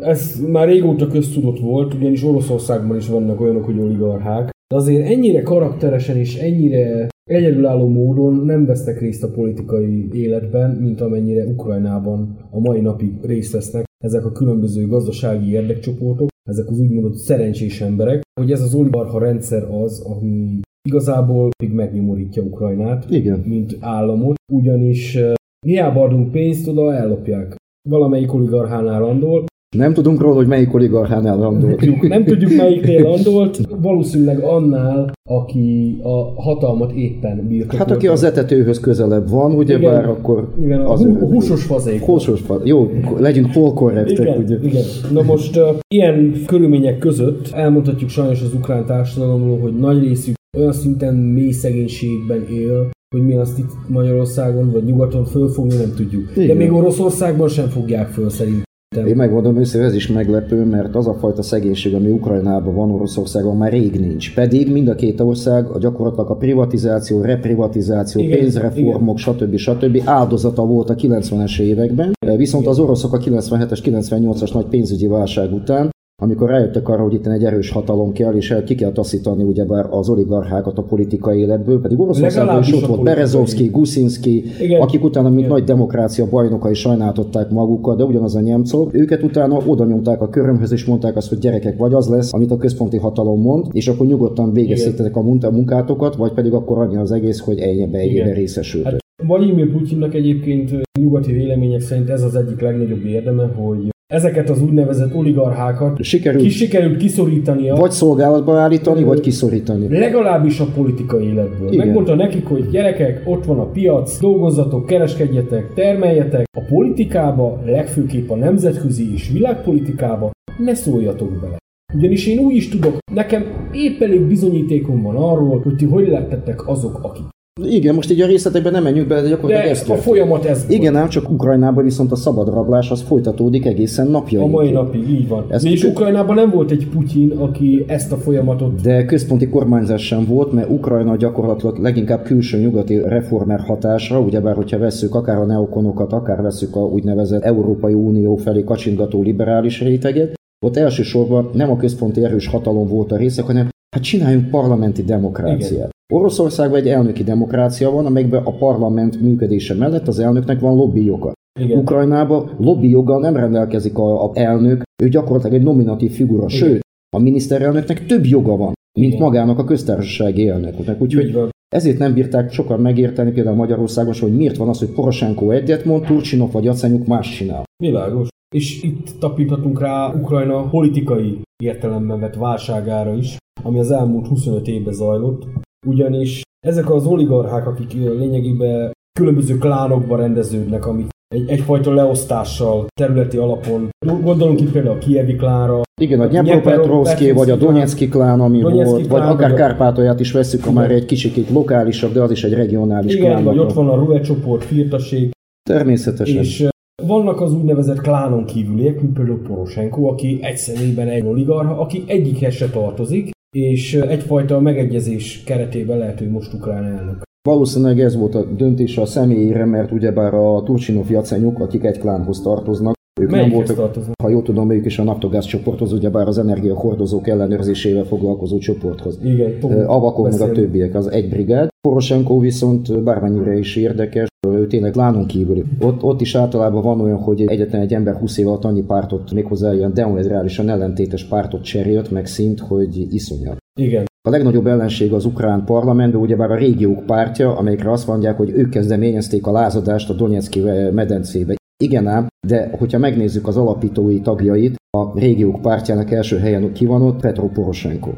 Ez már régóta köztudott volt, ugyanis Oroszországban is vannak olyanok, hogy oligarchák. De azért ennyire karakteresen és ennyire egyedülálló módon nem vesznek részt a politikai életben, mint amennyire Ukrajnában a mai napig részt vesznek ezek a különböző gazdasági érdekcsoportok, ezek az úgymondott szerencsés emberek, hogy ez az oligarcha rendszer az, ami igazából még megnyomorítja Ukrajnát, Igen. mint államot, ugyanis hiába adunk pénzt oda, ellopják. Valamelyik oligarchánál landol, Nem tudunk róla, hogy melyik oligarchánál tudjuk, nem tudjuk melyiknél landolt, valószínűleg annál, aki a hatalmat éppen birtokolta. Hát aki az etetőhöz közelebb van, ugye Igen. bár akkor Igen, a az hú- húsos fazék. Húsos fazék. Jó, legyünk polkorrektek, Igen, ugye. igen. Na most uh, ilyen körülmények között elmondhatjuk sajnos az ukrán társadalomról, hogy nagy részük olyan szinten mély szegénységben él, hogy mi azt itt Magyarországon vagy nyugaton fölfogni nem tudjuk. De Igen. még Oroszországban sem fogják föl szerintem. Én megmondom őszintén, ez is meglepő, mert az a fajta szegénység, ami Ukrajnában van, Oroszországban már rég nincs. Pedig mind a két ország a gyakorlatilag a privatizáció, reprivatizáció, Igen, pénzreformok, stb. stb. áldozata volt a 90-es években. Viszont az oroszok a 97-es, 98-as nagy pénzügyi válság után amikor rájöttek arra, hogy itt egy erős hatalom kell, és ki kell taszítani ugyebár az oligarchákat a politikai életből, pedig Oroszországban is ott volt. Berezovszki, Guszинski, Igen. akik utána, mint Igen. nagy demokrácia bajnokai sajnáltatták magukat, de ugyanaz a Nemcov, őket utána oda nyomták a körömhöz, és mondták azt, hogy gyerekek, vagy az lesz, amit a központi hatalom mond, és akkor nyugodtan végeztétek a munkátokat, vagy pedig akkor annyi az egész, hogy ennyibe egyébe Igen. részesültek. Hát Vladimir Putyinnak egyébként nyugati vélemények szerint ez az egyik legnagyobb érdeme, hogy ezeket az úgynevezett oligarchákat Sikerült ki sikerült kiszorítania, vagy szolgálatba állítani, vagy kiszorítani. legalábbis a politikai életből. Igen. Megmondta nekik, hogy gyerekek, ott van a piac, dolgozzatok, kereskedjetek, termeljetek. A politikába, legfőképp a nemzetközi és világpolitikába ne szóljatok bele. Ugyanis én úgy is tudok, nekem épp elég bizonyítékom van arról, hogy ti hogy lettetek azok, akik. Igen, most így a részletekben nem menjünk bele, de De gyakorlatilag ez a folyamat ez. Igen, ám csak Ukrajnában viszont a szabad rablás az folytatódik egészen A napjainkig. mai napig így van. Ezt És Ukrajnában nem volt egy Putyin, aki ezt a folyamatot De központi kormányzás sem volt, mert Ukrajna gyakorlatilag leginkább külső nyugati reformer hatásra, ugyebár, hogyha vesszük akár a neokonokat, akár vesszük a úgynevezett Európai Unió felé kacsingató liberális réteget, ott elsősorban nem a központi erős hatalom volt a része, hanem hát csináljunk parlamenti demokráciát. Igen. Oroszországban egy elnöki demokrácia van, amelyben a parlament működése mellett az elnöknek van lobby joga. Igen. Ukrajnában lobby joggal nem rendelkezik a, a elnök, ő gyakorlatilag egy nominatív figura, Igen. sőt, a miniszterelnöknek több joga van, mint Igen. magának a köztársasági elnöknek. Úgyhogy ezért nem bírták sokan megérteni például Magyarországon, hogy miért van az, hogy Poroshenko egyet mond, Turcsinov vagy Jacenyuk más csinál. Világos. És itt tapinthatunk rá Ukrajna politikai értelemben vett válságára is, ami az elmúlt 25 évben zajlott. Ugyanis ezek az oligarchák, akik lényegében különböző klánokba rendeződnek, amik egy, egyfajta leosztással, területi alapon. Gondolunk itt például a Kievi klánra, Igen, a Dnyepropetrovszki vagy a. Donetszki klán, ami Donetszki volt, klán, vagy akár a- Kárpátalját is veszük, ha már egy kicsit lokálisabb, de az is egy regionális igen, klán. vagy ott van a Rue csoport, Firtaség, Természetesen. És vannak az úgynevezett klánon kívüliek, mint például Poroshenko, aki egy személyben egy oligarha, aki egyikhez se tartozik, és egyfajta megegyezés keretében lehet, hogy most ukrán elnök. Valószínűleg ez volt a döntés a személyére, mert ugyebár a Turcsinov Jacenyuk, akik egy klánhoz tartoznak, ők nem voltak, ha jól tudom, ők is a Naftogaz csoporthoz, ugyebár az energiahordozók ellenőrzésével foglalkozó csoporthoz. Igen, Tom, Ö, Avakov meg a többiek, az egy brigád. Poroshenko viszont bármennyire is érdekes, ő tényleg lánon kívüli. Ott, ott is általában van olyan, hogy egyetlen egy ember 20 év alatt annyi pártot, méghozzá ilyen demonetrálisan ellentétes pártot cserélt, meg szint, hogy iszonyat. Igen, A legnagyobb ellenség az ukrán parlamentben, ugyebár a régiók pártja, amelyikre azt mondják, hogy ők kezdeményezték a lázadást a Donetszki medencébe. Igen ám, de hogyha megnézzük az alapítói tagjait, a régiók pártjának első helyen ki van ott Petro Poroshenko.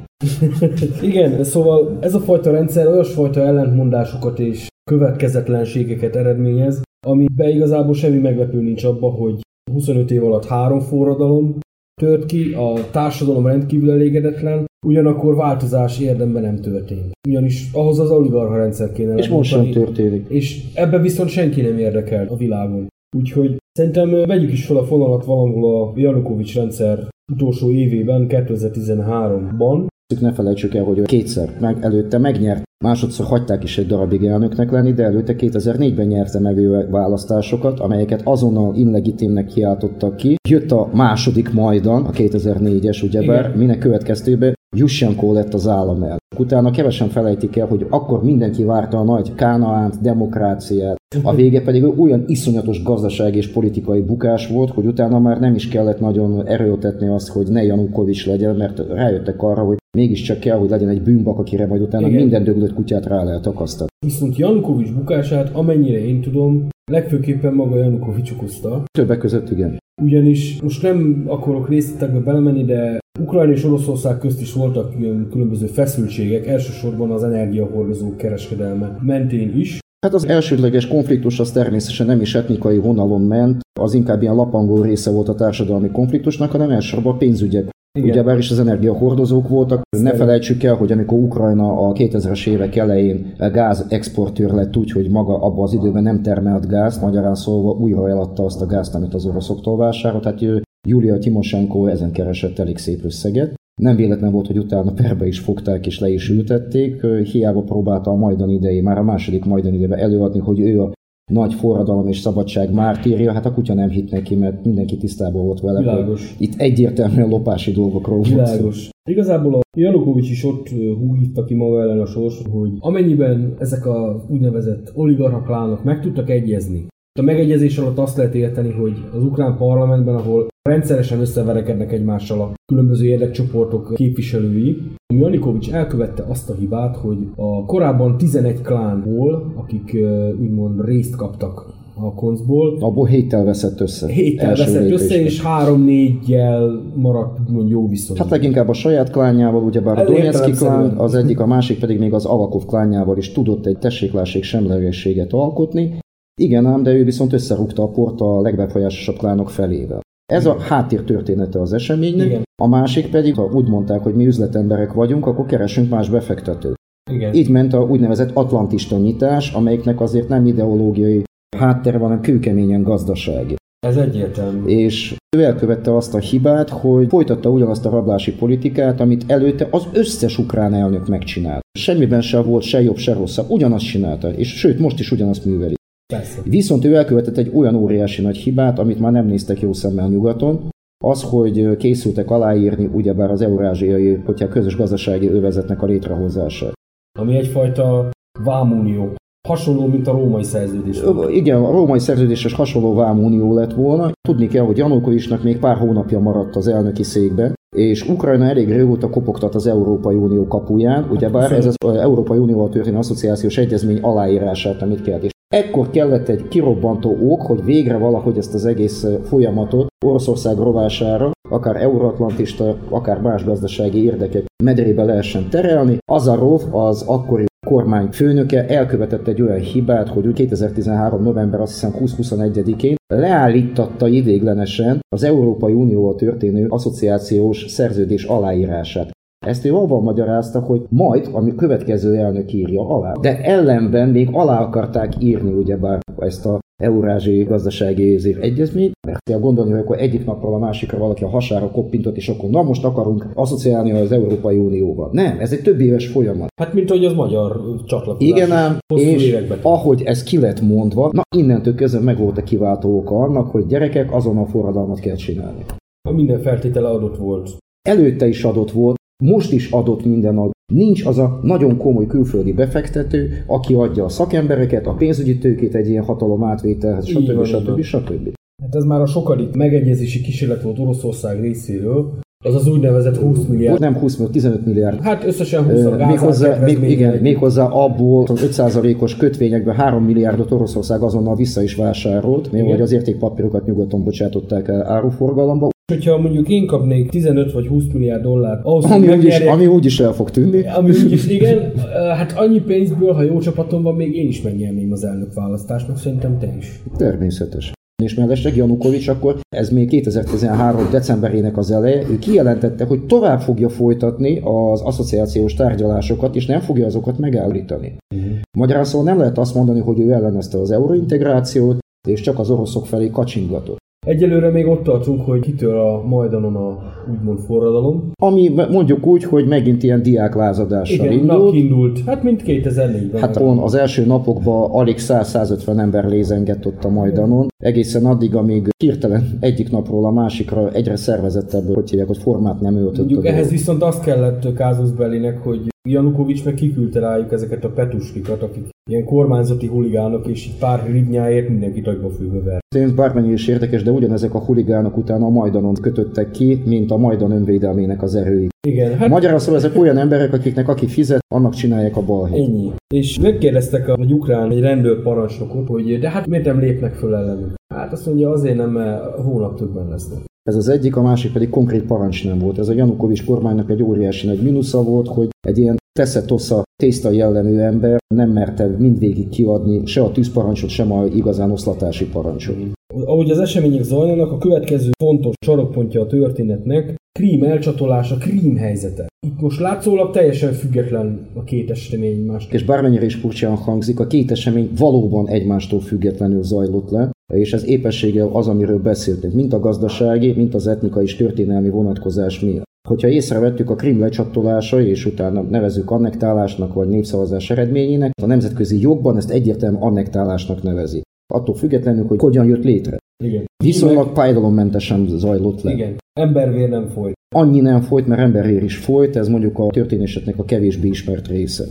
igen, szóval ez a fajta rendszer olyasfajta ellentmondásokat és következetlenségeket eredményez, amiben igazából semmi meglepő nincs abba, hogy 25 év alatt három forradalom tört ki, a társadalom rendkívül elégedetlen, ugyanakkor változás érdemben nem történt. Ugyanis ahhoz az oligarcha rendszer kéne És most sem történik. És ebben viszont senki nem érdekel a világon. Úgyhogy szerintem vegyük is fel a fonalat valahol a Janukovics rendszer utolsó évében, 2013-ban. Ne felejtsük el, hogy kétszer meg, előtte megnyert, másodszor hagyták is egy darabig elnöknek lenni, de előtte 2004-ben nyerte meg ő választásokat, amelyeket azonnal illegitimnek kiáltottak ki. Jött a második Majdan, a 2004-es ugyebár, Igen. minek következtében Jussenko lett az államelnök. Utána kevesen felejtik el, hogy akkor mindenki várta a nagy Kánaánt, demokráciát, a vége pedig olyan iszonyatos gazdasági és politikai bukás volt, hogy utána már nem is kellett nagyon erőltetni azt, hogy ne Janukovics legyen, mert rájöttek arra, hogy mégiscsak kell, hogy legyen egy bűnbak, akire majd utána Igen. minden döglött kutyát rá lehet akasztani. Viszont Janukovics bukását, amennyire én tudom, legfőképpen maga Janukovics okozta. Többek között igen. ugyanis most nem akarok részletekbe belemenni, de Ukrajna és Oroszország közt is voltak különböző feszültségek, elsősorban az energiahordozók kereskedelme mentén is. Hát az elsődleges konfliktus az természetesen nem is etnikai vonalon ment, az inkább ilyen lapangó része volt a társadalmi konfliktusnak, hanem elsősorban a pénzügyek. Igen. Ugyebár is az energiahordozók voltak. Ne felejtsük el, hogy amikor Ukrajna a 2000-es évek elején gáz exportőr lett úgy, hogy maga abban az időben nem termelt gázt, magyarán szólva újra eladta azt a gázt, amit az oroszoktól vásárolt. Tehát Julia Timoshenko ezen keresett elég szép összeget. Nem véletlen volt, hogy utána perbe is fogták és le is ültették. Hiába próbálta a Majdan idején, már a második Majdan idejében előadni, hogy ő a nagy forradalom és szabadság mártírja, hát a kutya nem hitt neki, mert mindenki tisztában volt vele, Világos. itt egyértelműen lopási dolgokról volt Világos. Igazából a Janukovics is ott húhívta ki maga ellen a sors, hogy amennyiben ezek a úgynevezett oligarcha klánok meg tudtak egyezni, a megegyezés alatt azt lehet érteni, hogy az ukrán parlamentben, ahol rendszeresen összeverekednek egymással a különböző érdekcsoportok képviselői, Janikovics elkövette azt a hibát, hogy a korábban 11 klánból, akik úgymond részt kaptak a koncból. Abból héttel veszett össze. Héttel veszett össze, és három-négyel maradt úgymond jó viszony. Hát leginkább a saját klánjával, ugyebár a Donetszki klán, az egyik, a másik pedig még az Avakov klánjával is tudott egy tessékláség semlegességet alkotni, igen ám, de ő viszont összerúgta a port a legbefolyásosabb klánok felével. Ez a háttér története az eseménynek, Igen. a másik pedig, ha úgy mondták, hogy mi üzletemberek vagyunk, akkor keresünk más befektetőt. Igen. Így ment a úgynevezett atlantista nyitás, amelyiknek azért nem ideológiai háttere van, hanem kőkeményen gazdasági. Ez egyértelmű. És ő elkövette azt a hibát, hogy folytatta ugyanazt a rablási politikát, amit előtte az összes ukrán elnök megcsinált. Semmiben sem volt se jobb, se rosszabb, ugyanazt csinálta, és sőt, most is ugyanazt műveli. Persze. Viszont ő elkövetett egy olyan óriási nagy hibát, amit már nem néztek jó szemmel nyugaton, az, hogy készültek aláírni ugyebár az eurázsiai, hogyha közös gazdasági övezetnek a létrehozása. Ami egyfajta vámunió. Hasonló, mint a római szerződés. Igen, a római szerződéses hasonló vámunió lett volna. Tudni kell, hogy Janukovicsnak még pár hónapja maradt az elnöki székben, és Ukrajna elég régóta kopogtat az Európai Unió kapuján, ugyebár ez az Európai Unióval történő asszociációs egyezmény aláírását, amit. És Ekkor kellett egy kirobbantó ok, hogy végre valahogy ezt az egész folyamatot Oroszország rovására, akár euroatlantista, akár más gazdasági érdekek medrébe lehessen terelni. Azarov, az akkori kormány főnöke elkövetett egy olyan hibát, hogy 2013. november azt hiszem 20-21-én leállítatta idéglenesen az Európai Unióval történő asszociációs szerződés aláírását. Ezt ő avval magyarázta, hogy majd, ami következő elnök írja alá. De ellenben még alá akarták írni ugyebár ezt a Eurázsiai Gazdasági Érzék Egyezményt, mert kell gondolni, hogy akkor egyik napról a másikra valaki a hasára koppintott, és akkor na most akarunk asszociálni az Európai Unióval. Nem, ez egy több éves folyamat. Hát mint hogy az magyar csatlakozás. Igen ám, és években. ahogy ez ki lett mondva, na innentől kezdve meg volt a kiváltó oka annak, hogy gyerekek azon a forradalmat kell csinálni. A minden feltétele adott volt. Előtte is adott volt, most is adott minden ad. Nincs az a nagyon komoly külföldi befektető, aki adja a szakembereket, a pénzügyi tőkét egy ilyen hatalom átvételhez, stb. stb. stb. Hát ez már a sokadik megegyezési kísérlet volt Oroszország részéről, az az úgynevezett 20 milliárd. Nem 20 milliárd, 15 milliárd. Hát összesen 20 uh, méghozzá, még, igen, méghozzá abból 5%-os kötvényekben 3 milliárdot Oroszország azonnal vissza is vásárolt, még hogy az értékpapírokat nyugaton bocsátották el áruforgalomba. Hogyha mondjuk én kapnék 15 vagy 20 milliárd dollárt, ahhoz, ami, úgy is, ami úgy is el fog tűnni. Ami úgy is, igen. Hát annyi pénzből, ha jó csapatom van, még én is megnyerném az elnök választást, meg szerintem te is. Természetes. És mellesleg Janukovics akkor, ez még 2013. decemberének az eleje, ő kijelentette, hogy tovább fogja folytatni az asszociációs tárgyalásokat, és nem fogja azokat megállítani. Uh-huh. Magyarán szóval nem lehet azt mondani, hogy ő ellenezte az eurointegrációt, és csak az oroszok felé kacsingatott. Egyelőre még ott tartunk, hogy kitől a Majdanon a úgymond forradalom. Ami mondjuk úgy, hogy megint ilyen diáklázadással Igen, indult. indult. Hát mint 2004-ben. Hát on, az első napokban alig 100-150 ember lézengett ott a Majdanon. Egészen addig, amíg hirtelen egyik napról a másikra egyre szervezettebb, hogy hívják, hogy formát nem öltött. Mondjuk ehhez viszont azt kellett Kázusz Belinek, hogy Janukovics meg kiküldte rájuk ezeket a petuskikat, akik ilyen kormányzati huligánok, és így pár rivnyáért mindenkit agyba fülbe ver. Szerint bármennyi is érdekes, de ugyanezek a huligánok utána a Majdanon kötöttek ki, mint a Majdan önvédelmének az erői. Igen, hát Magyarul szóval ezek olyan emberek, akiknek aki fizet, annak csinálják a balhét. ennyi. És megkérdeztek a, egy ukrán, egy rendőrparancsnokot, hogy de hát miért nem lépnek föl ellenük? Hát azt mondja, azért nem, mert hónap többen lesznek. Ez az egyik, a másik pedig konkrét parancs nem volt. Ez a Janukovics kormánynak egy óriási nagy minusza volt, hogy egy ilyen tesze-tosza tészta jellemű ember nem merte mindvégig kiadni se a tűzparancsot, sem a igazán oszlatási parancsot. Ahogy az események zajlanak, a következő fontos sarokpontja a történetnek Krím elcsatolása, Krím helyzete. Itt most látszólag teljesen független a két esemény más. És bármennyire is furcsán hangzik, a két esemény valóban egymástól függetlenül zajlott le, és ez épességgel az, amiről beszéltünk, mint a gazdasági, mint az etnikai és történelmi vonatkozás miatt. Hogyha észrevettük a Krim lecsatolása, és utána nevezük annektálásnak vagy népszavazás eredményének, a nemzetközi jogban ezt egyértelműen annektálásnak nevezi. Attól függetlenül, hogy hogyan jött létre. Igen. Viszonylag fájdalommentesen zajlott le. Igen. Embervér nem folyt. Annyi nem folyt, mert emberér is folyt, ez mondjuk a történéseknek a kevésbé ismert része.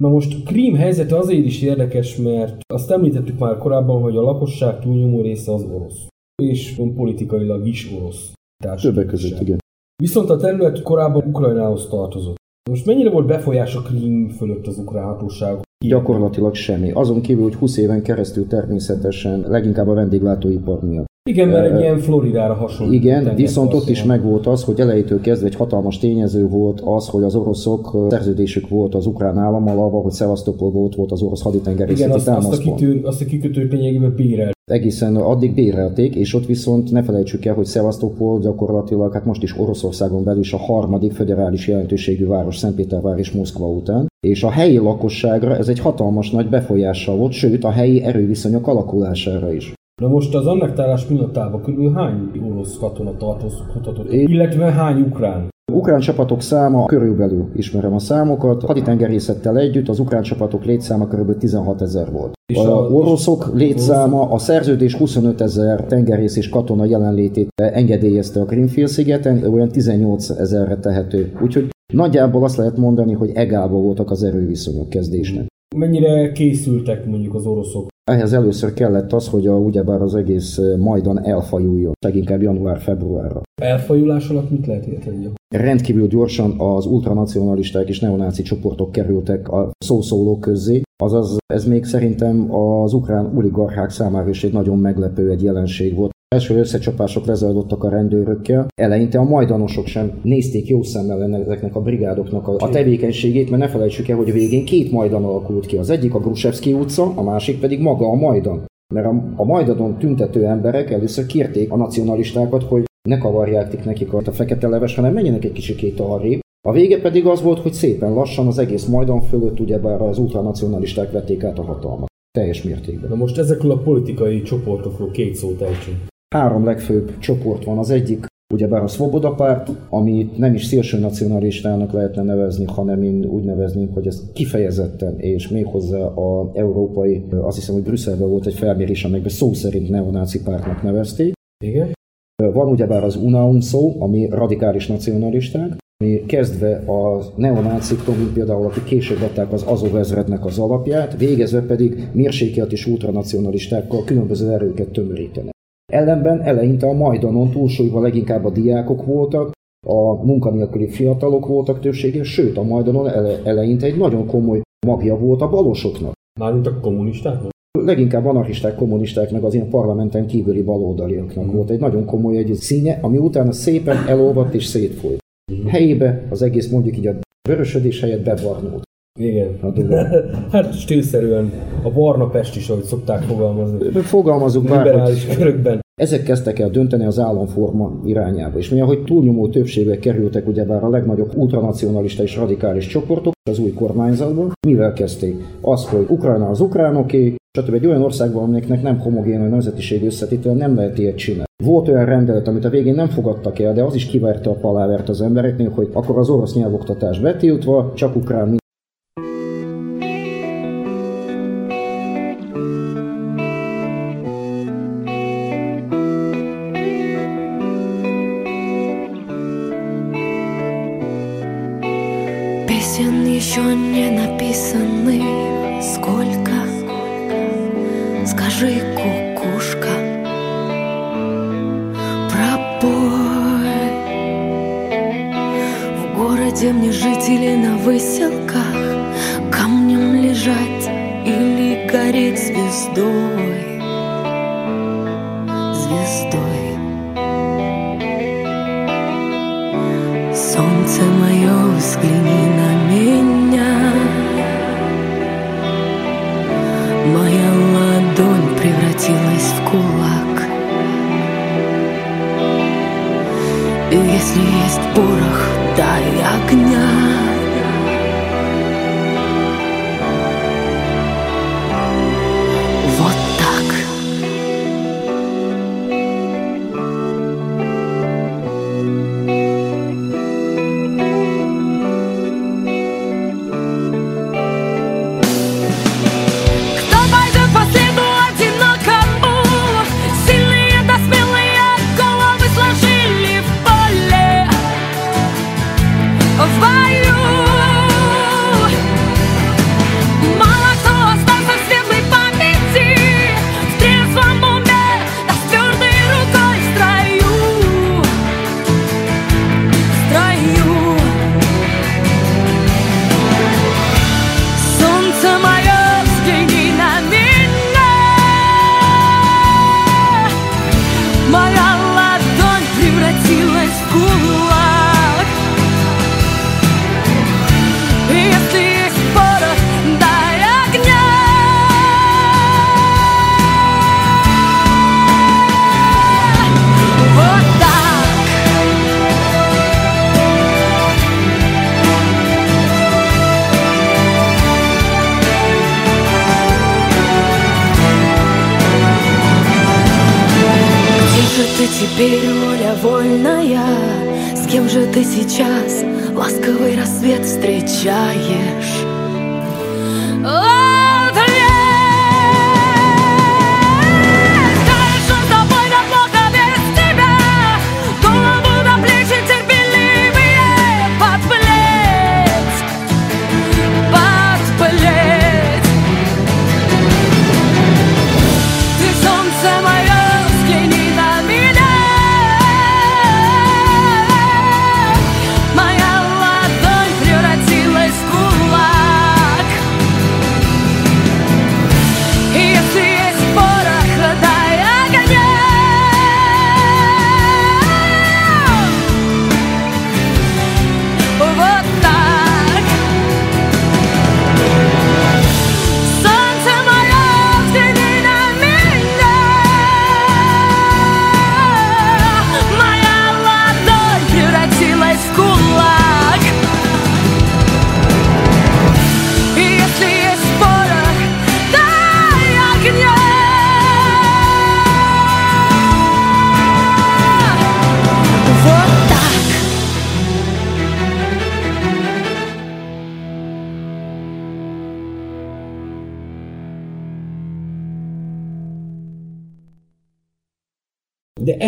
Na most Krím helyzete azért is érdekes, mert azt említettük már korábban, hogy a lakosság túlnyomó része az orosz. És politikailag is orosz. Többek között, igen. Viszont a terület korábban Ukrajnához tartozott. Most mennyire volt befolyás a Krím fölött az ukrán hatóságok? Gyakorlatilag semmi. Azon kívül, hogy 20 éven keresztül természetesen leginkább a vendéglátóipar miatt. Igen, mert egy ilyen Floridára hasonló. Igen, viszont ott is megvolt az, hogy elejétől kezdve egy hatalmas tényező volt az, hogy az oroszok szerződésük volt az ukrán állammal, avval, hogy Szevasztopol volt, volt az orosz Igen, haditengerészeti azt, azt, a kitűr, azt a kikötőt lényegében bérel. Egészen addig bérelték, és ott viszont ne felejtsük el, hogy Szevasztopol gyakorlatilag, hát most is Oroszországon belül is a harmadik föderális jelentőségű város Szentpétervár és Moszkva után, és a helyi lakosságra ez egy hatalmas nagy befolyással volt, sőt a helyi erőviszonyok alakulására is. Na most az annektálás pillanatában körül hány orosz katona tartózkodhatott, illetve hány ukrán? Ukrán csapatok száma körülbelül ismerem a számokat. Haditengerészettel együtt az ukrán csapatok létszáma kb. 16 ezer volt. És A a- oroszok létszáma, a szerződés 25 ezer tengerész és katona jelenlétét engedélyezte a Krimfélszigeten, olyan 18 ezerre tehető. Úgyhogy nagyjából azt lehet mondani, hogy egálba voltak az erőviszonyok kezdésnek. Mennyire készültek mondjuk az oroszok? Ehhez először kellett az, hogy a, ugyebár az egész Majdan elfajuljon, leginkább január-februárra. Elfajulás alatt mit lehet érteni? Rendkívül gyorsan az ultranacionalisták és neonáci csoportok kerültek a szószólók közé, azaz ez még szerintem az ukrán oligarchák számára is egy nagyon meglepő egy jelenség volt. Első összecsapások lezajlottak a rendőrökkel. Eleinte a majdanosok sem nézték jó szemmel ezeknek a brigádoknak a, a tevékenységét, mert ne felejtsük el, hogy végén két majdan alakult ki. Az egyik a Grusevski utca, a másik pedig maga a majdan. Mert a, a Majdanon tüntető emberek először kérték a nacionalistákat, hogy ne kavarják nekik a fekete leves, hanem menjenek egy kicsikét arrébb. A vége pedig az volt, hogy szépen lassan az egész Majdan fölött ugyebár az ultranacionalisták vették át a hatalmat. Teljes mértékben. Na most ezekről a politikai csoportokról két szót ejtsünk. Három legfőbb csoport van. Az egyik ugyebár a Svoboda párt, amit nem is szélső nacionalistának lehetne nevezni, hanem én úgy nevezném, hogy ez kifejezetten, és méghozzá a európai, azt hiszem, hogy Brüsszelben volt egy felmérés, amelyben szó szerint neonáci pártnak nevezték. Igen? Van ugyebár az UNAUNSO, ami radikális nacionalisták, ami kezdve a neonáciktól, mint például, akik később adták az Azov ezrednek az alapját, végezve pedig mérsékelt és ultranacionalistákkal különböző erőket tömörítenek. Ellenben eleinte a Majdanon túlsúlyban leginkább a diákok voltak, a munkanélküli fiatalok voltak többsége, sőt a Majdanon ele- eleinte egy nagyon komoly magja volt a balosoknak. Mármint a kommunistáknak? Leginkább anarchisták, kommunisták, meg az ilyen parlamenten kívüli baloldaliaknak volt egy nagyon komoly egy színe, ami utána szépen elolvadt és szétfolyt. Helyébe az egész mondjuk így a vörösödés helyett bebarnult. Igen. A hát stílszerűen a barna pest is, ahogy szokták fogalmazni. Fogalmazunk már, Liberális hogy körökben. ezek kezdtek el dönteni az államforma irányába. És mi, ahogy túlnyomó többségbe kerültek ugyebár a legnagyobb ultranacionalista és radikális csoportok az új kormányzatban, mivel kezdték? Az, hogy Ukrajna az ukránoké, stb. egy olyan országban, aminek nem homogén a nemzetiség összetétel, nem lehet ilyet csinálni. Volt olyan rendelet, amit a végén nem fogadtak el, de az is kiverte a palávert az embereknél, hogy akkor az orosz nyelvoktatás betiltva, csak ukrán Городе мне жить или на выселках Камнем лежать или гореть Звездой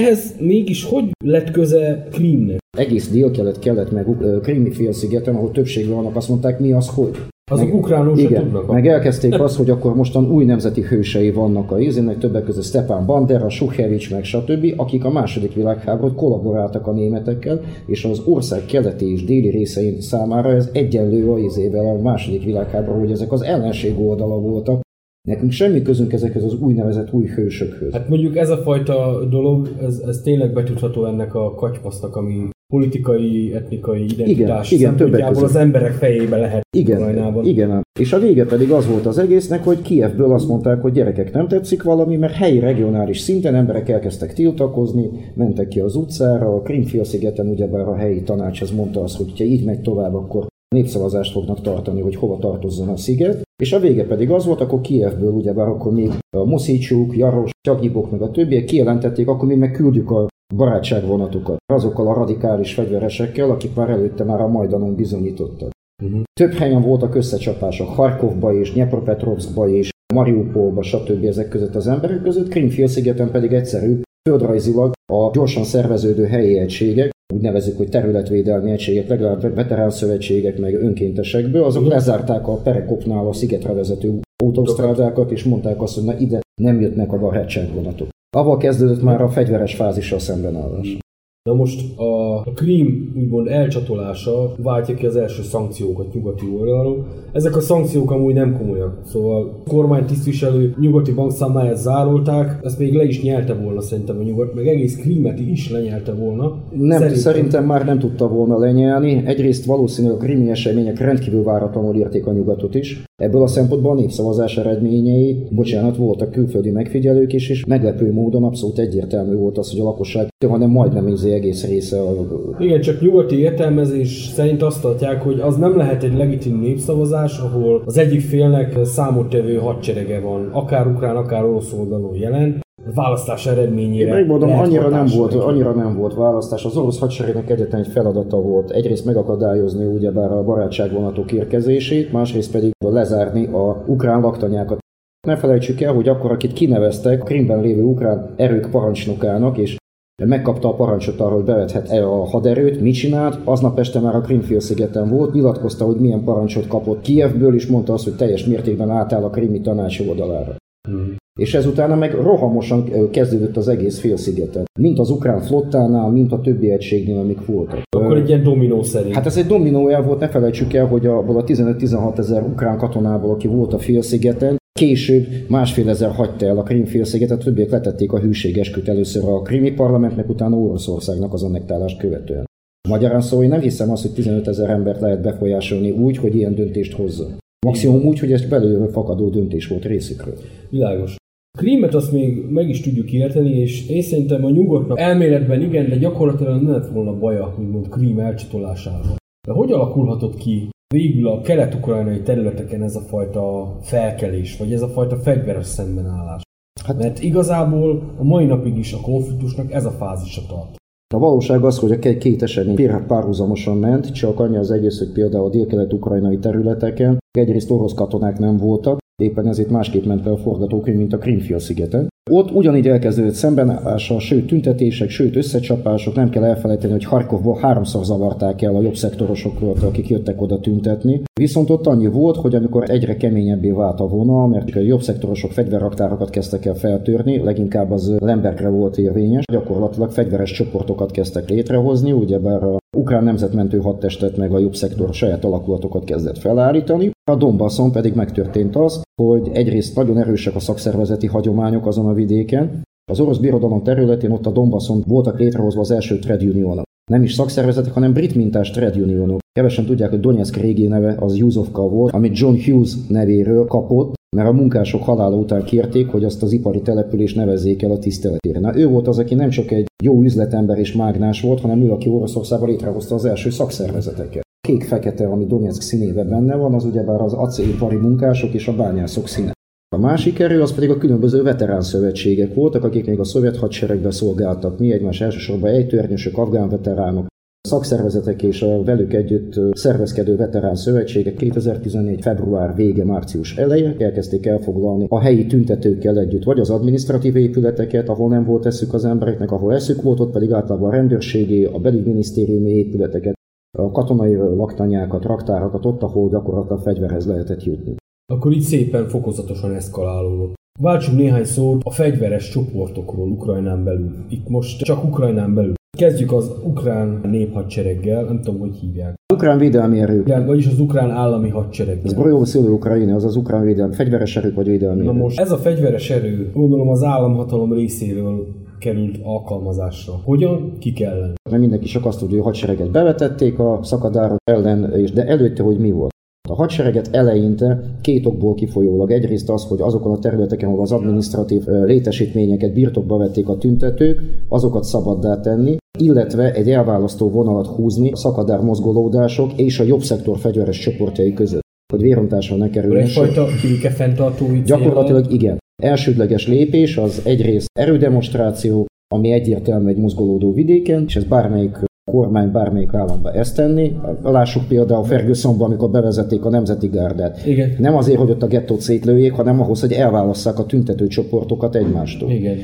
ehhez mégis hogy lett köze Krímnek? Egész délkelet-kelet meg ö, Krími félszigeten, ahol többségben vannak, azt mondták, mi az hogy. Azok ukránul se Igen, tudnak. meg elkezdték azt, hogy akkor mostan új nemzeti hősei vannak a izének, többek között Stepan Bandera, Suchevics, meg stb., akik a második világháborút kollaboráltak a németekkel, és az ország keleti és déli részein számára ez egyenlő a izével a második világháború, hogy ezek az ellenség oldala voltak. Nekünk semmi közünk ezekhez az úgynevezett új hősökhöz. Hát mondjuk ez a fajta dolog, ez, ez tényleg betudható ennek a katypasznak, ami politikai, etnikai identitás igen, többek szempontjából között. az emberek fejébe lehet Igen, Ukrajnában. igen. És a vége pedig az volt az egésznek, hogy Kievből azt mondták, hogy gyerekek nem tetszik valami, mert helyi regionális szinten emberek elkezdtek tiltakozni, mentek ki az utcára, a Krimfélszigeten ugyebár a helyi tanács ez mondta azt, hogy ha így megy tovább, akkor népszavazást fognak tartani, hogy hova tartozzon a sziget. És a vége pedig az volt, akkor Kievből ugyebár akkor még a Moszicsuk, Jaros, Tyagyibok meg a többiek kijelentették, akkor mi meg küldjük a barátságvonatokat azokkal a radikális fegyveresekkel, akik már előtte már a Majdanon bizonyítottak. Uh-huh. Több helyen voltak összecsapások, Harkovba és Nyepropetrovskba és Mariupolba, stb. ezek között az emberek között, Krimfélszigeten pedig egyszerű, földrajzilag a gyorsan szerveződő helyi egységek, úgy nevezik, hogy területvédelmi egységek, legalább veterán szövetségek, meg önkéntesekből, azok lezárták a Perekopnál a szigetre vezető autósztrádákat, és mondták azt, hogy na ide nem jöttnek a barátság vonatok. Avval kezdődött már a fegyveres fázissal szembenállás. Na most a, a Krím úgymond elcsatolása váltja ki az első szankciókat nyugati oldalról. Ezek a szankciók amúgy nem komolyak. Szóval a kormány tisztviselő nyugati bankszámláját zárolták, ezt még le is nyelte volna szerintem a nyugat, meg egész Krímet is lenyelte volna. Nem, szerintem, szerintem már nem tudta volna lenyelni. Egyrészt valószínűleg a krími események rendkívül váratlanul érték a nyugatot is. Ebből a szempontból a népszavazás eredményei, bocsánat, voltak külföldi megfigyelők is, és meglepő módon abszolút egyértelmű volt az, hogy a lakosság, hanem majdnem izé egész része a... Igen, csak nyugati értelmezés szerint azt tartják, hogy az nem lehet egy legitim népszavazás, ahol az egyik félnek számottevő hadserege van, akár ukrán, akár orosz oldalon jelen, választás eredményére. Megmondom, annyira nem, volt, annyira nem volt választás. Az orosz hadseregnek egyetlen egy feladata volt. Egyrészt megakadályozni ugyebár a barátságvonatok érkezését, másrészt pedig lezárni a ukrán laktanyákat. Ne felejtsük el, hogy akkor, akit kineveztek a Krimben lévő ukrán erők parancsnokának, és megkapta a parancsot arra, hogy bevethet -e a haderőt, mit csinált, aznap este már a Krimfélszigeten volt, nyilatkozta, hogy milyen parancsot kapott Kievből, és mondta azt, hogy teljes mértékben átáll a krimi tanács oldalára. Hmm. És ezután meg rohamosan kezdődött az egész félszigeten. Mint az ukrán flottánál, mint a többi egységnél, amik voltak. Akkor egy ilyen dominó szerint. Hát ez egy dominó el volt, ne felejtsük el, hogy abból a 15-16 ezer ukrán katonából, aki volt a félszigeten, Később másfél ezer hagyta el a Krímfélszigetet, a többiek letették a hűségesküt először a Krími parlamentnek, utána Oroszországnak az annektálást követően. Magyarán szóval én nem hiszem azt, hogy 15 ezer embert lehet befolyásolni úgy, hogy ilyen döntést hozzon. Maximum úgy, hogy ez belőle fakadó döntés volt részükről. Világos. Krímet azt még meg is tudjuk érteni, és én szerintem a nyugatnak elméletben igen, de gyakorlatilag nem lett volna baja, mond Krím elcsatolásával. De hogy alakulhatott ki végül a kelet-ukrajnai területeken ez a fajta felkelés, vagy ez a fajta fegyveres szembenállás? Hát, Mert igazából a mai napig is a konfliktusnak ez a fázisa tart. A valóság az, hogy a két esemény párhuzamosan ment, csak annyi az egész, hogy például a dél-kelet-ukrajnai területeken egyrészt orosz katonák nem voltak, éppen ezért másképp ment le a forgatókönyv, mint a Krimfél szigeten. Ott ugyanígy elkezdődött szembenállása, sőt tüntetések, sőt összecsapások, nem kell elfelejteni, hogy Harkovból háromszor zavarták el a jobb szektorosokat, akik jöttek oda tüntetni. Viszont ott annyi volt, hogy amikor egyre keményebbé vált a vonal, mert a jobb szektorosok fegyverraktárakat kezdtek el feltörni, leginkább az Lembergre volt érvényes, gyakorlatilag fegyveres csoportokat kezdtek létrehozni, ugyebár a ukrán nemzetmentő hadtestet meg a jobb szektor saját alakulatokat kezdett felállítani. A Donbasson pedig megtörtént az, hogy egyrészt nagyon erősek a szakszervezeti hagyományok azon a vidéken, az orosz birodalom területén ott a Donbasson voltak létrehozva az első trade unionok. Nem is szakszervezetek, hanem brit mintás trade unionok. Kevesen tudják, hogy Donetsk régi neve az Yuzovka volt, amit John Hughes nevéről kapott, mert a munkások halála után kérték, hogy azt az ipari települést nevezzék el a tiszteletére. Na, ő volt az, aki nem csak egy jó üzletember és mágnás volt, hanem ő, aki Oroszországban létrehozta az első szakszervezeteket. Kék-fekete, ami Donetsk színébe benne van, az ugyebár az acélipari munkások és a bányászok színe. A másik erő az pedig a különböző veterán szövetségek voltak, akik még a szovjet hadseregben szolgáltak. Mi egymás elsősorban ejtőernyősök, afgán veteránok, szakszervezetek és a velük együtt szervezkedő veterán szövetségek 2014. február vége, március eleje elkezdték elfoglalni a helyi tüntetőkkel együtt, vagy az administratív épületeket, ahol nem volt eszük az embereknek, ahol eszük volt, ott pedig általában a rendőrségi, a belügyminisztériumi épületeket, a katonai laktanyákat, raktárakat, ott, ahol gyakorlatilag fegyverhez lehetett jutni. Akkor így szépen fokozatosan eszkalálódott. Váltsunk néhány szót a fegyveres csoportokról Ukrajnán belül. Itt most csak Ukrajnán belül. Kezdjük az ukrán néphadsereggel, nem tudom, hogy hívják. Ukrán védelmi erő. Igen, vagyis az ukrán állami hadsereg. Ez Brojó Szilő Ukrajna, az az ukrán védelmi, fegyveres erők vagy védelmi Na most ez a fegyveres erő, gondolom az államhatalom részéről került alkalmazásra. Hogyan? Ki ellen? Mert mindenki csak azt tudja, hogy hadsereget bevetették a szakadárok ellen, és de előtte, hogy mi volt. A hadsereget eleinte két okból kifolyólag. Egyrészt az, hogy azokon a területeken, ahol az administratív létesítményeket birtokba vették a tüntetők, azokat szabaddá tenni, illetve egy elválasztó vonalat húzni a szakadár mozgolódások és a jobb szektor fegyveres csoportjai között, hogy vérontásra ne kerüljön. Egyfajta békefenntartói Gyakorlatilag igen. Elsődleges lépés az egyrészt erődemonstráció, ami egyértelmű egy mozgolódó vidéken, és ez bármelyik kormány bármelyik államba ezt tenni. Lássuk például Fergusonban, amikor bevezették a Nemzeti Gárdát. Igen. Nem azért, hogy ott a gettót szétlőjék, hanem ahhoz, hogy elválasszák a tüntető csoportokat egymástól. Igen.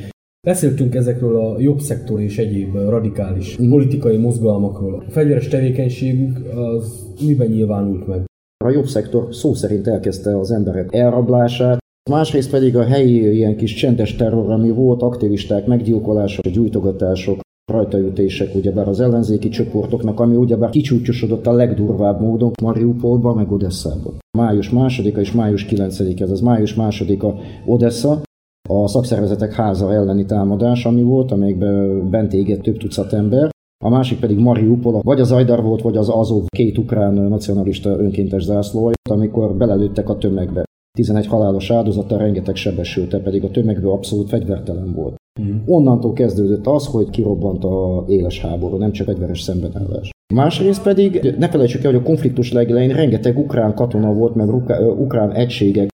Beszéltünk ezekről a jobb szektor és egyéb radikális politikai mozgalmakról. A fegyveres tevékenységük az miben nyilvánult meg? A jobb szektor szó szerint elkezdte az emberek elrablását, másrészt pedig a helyi ilyen kis csendes terror, ami volt, aktivisták meggyilkolások, gyújtogatások, rajtaütések ugyebár az ellenzéki csoportoknak, ami ugyebár kicsúcsosodott a legdurvább módon Mariupolba, meg Odesszába. Május 2 és május 9 ez az május 2 a Odessa, a szakszervezetek háza elleni támadás, ami volt, amelyikben bent égett több tucat ember, a másik pedig Mariupol, vagy az Ajdar volt, vagy az Azov két ukrán nacionalista önkéntes zászló, amikor belelőttek a tömegbe. 11 halálos áldozata, rengeteg sebesülte, pedig a tömegből abszolút fegyvertelen volt. Mm. Onnantól kezdődött az, hogy kirobbant a éles háború, nem csak fegyveres szembenállás. Másrészt pedig ne felejtsük el, hogy a konfliktus legelején rengeteg ukrán katona volt, meg ukrán egységek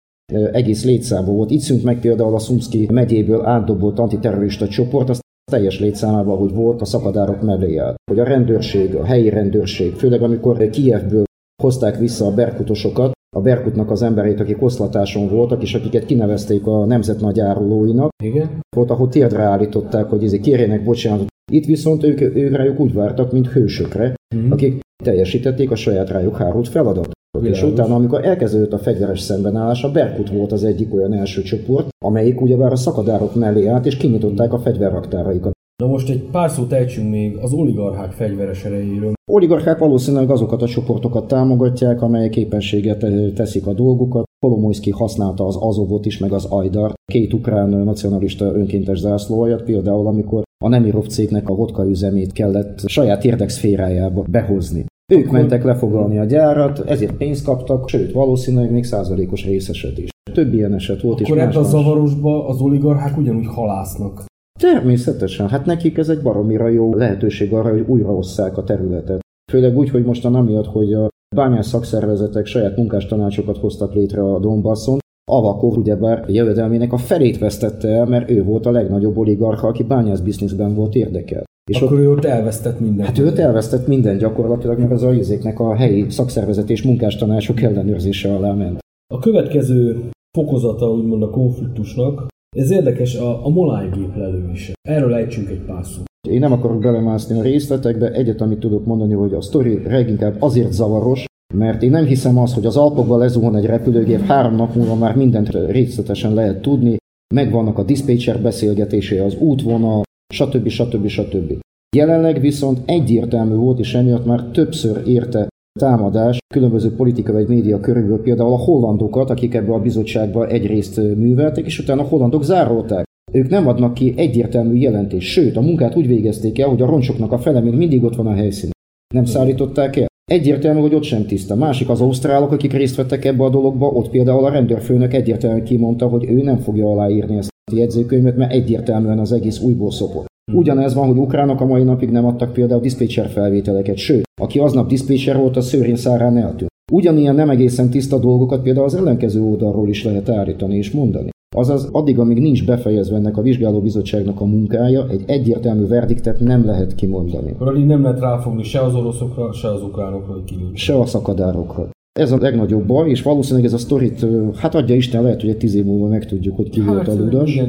egész létszámban volt. Itt szűnt meg például a Szumszki megyéből átdobolt antiterrorista csoport, azt teljes létszámában, hogy volt a szakadárok mellé állt. Hogy a rendőrség, a helyi rendőrség, főleg amikor Kijevből hozták vissza a berkutosokat, a Berkutnak az emberét, akik oszlatáson voltak, és akiket kinevezték a nemzet nagy árulóinak. Igen. Volt, ahol térdre állították, hogy ezért kérjenek bocsánatot. Itt viszont ők, ők rájuk úgy vártak, mint hősökre, mm. akik teljesítették a saját rájuk hárult feladatot. Világos. És utána, amikor elkezdődött a fegyveres szembenállás, a Berkut volt az egyik olyan első csoport, amelyik ugyebár a szakadárok mellé állt, és kinyitották a fegyverraktáraikat. Na most egy pár szót ejtsünk még az oligarchák fegyveres erejéről. Oligarchák valószínűleg azokat a csoportokat támogatják, amelyek képességet teszik a dolgukat. Kolomoyski használta az Azovot is, meg az Ajdar, két ukrán nacionalista önkéntes zászlóajat, például amikor a Nemirov cégnek a vodka üzemét kellett saját érdekszférájába behozni. Ők Akkor... mentek lefoglalni a gyárat, ezért pénzt kaptak, sőt, valószínűleg még százalékos részesedés. Több ilyen eset volt. Akkor ebben a zavarosba az oligarchák ugyanúgy halásznak. Természetesen, hát nekik ez egy baromira jó lehetőség arra, hogy újraosszák a területet. Főleg úgy, hogy mostan amiatt, hogy a bányász szakszervezetek saját munkástanácsokat hoztak létre a Donbasson, Avakov ugyebár jövedelmének a felét vesztette el, mert ő volt a legnagyobb oligarcha, aki bányász bizniszben volt érdekelt. És Akkor ott, ő ott elvesztett mindent. Hát ő ott elvesztett minden gyakorlatilag, mert az a izéknek a helyi szakszervezet és munkástanácsok ellenőrzése alá ment. A következő fokozata úgymond a konfliktusnak, ez érdekes a, a molájgép lelőése. Erről ejtsünk egy pár szót. Én nem akarok belemászni a részletekbe, egyet, amit tudok mondani, hogy a sztori leginkább azért zavaros, mert én nem hiszem azt, hogy az Alpokban lezuhan egy repülőgép, három nap múlva már mindent részletesen lehet tudni, megvannak a dispatcher beszélgetésé, az útvonal, stb. stb. stb. Jelenleg viszont egyértelmű volt, és emiatt már többször érte támadás különböző politika vagy média körülbelül például a hollandokat, akik ebbe a bizottságba egyrészt műveltek, és utána a hollandok zárolták. Ők nem adnak ki egyértelmű jelentést, sőt, a munkát úgy végezték el, hogy a roncsoknak a fele még mindig ott van a helyszínen. Nem szállították el. Egyértelmű, hogy ott sem tiszta. Másik az ausztrálok, akik részt vettek ebbe a dologba, ott például a rendőrfőnök egyértelműen kimondta, hogy ő nem fogja aláírni ezt a jegyzőkönyvet, mert egyértelműen az egész újból szopott. Ugyanez van, hogy ukránok a mai napig nem adtak például diszpécser felvételeket, sőt, aki aznap diszpécser volt, a szőrén szárán eltűnt. Ugyanilyen nem egészen tiszta dolgokat például az ellenkező oldalról is lehet állítani és mondani. Azaz, addig, amíg nincs befejezve ennek a vizsgálóbizottságnak a munkája, egy egyértelmű verdiktet nem lehet kimondani. Akkor addig nem lehet ráfogni se az oroszokra, se az ukránokra, hogy. Se a szakadárokra. Ez a legnagyobb baj, és valószínűleg ez a sztorit, hát adja Isten, lehet, hogy egy tíz év múlva megtudjuk, hogy ki hát, volt a ludas,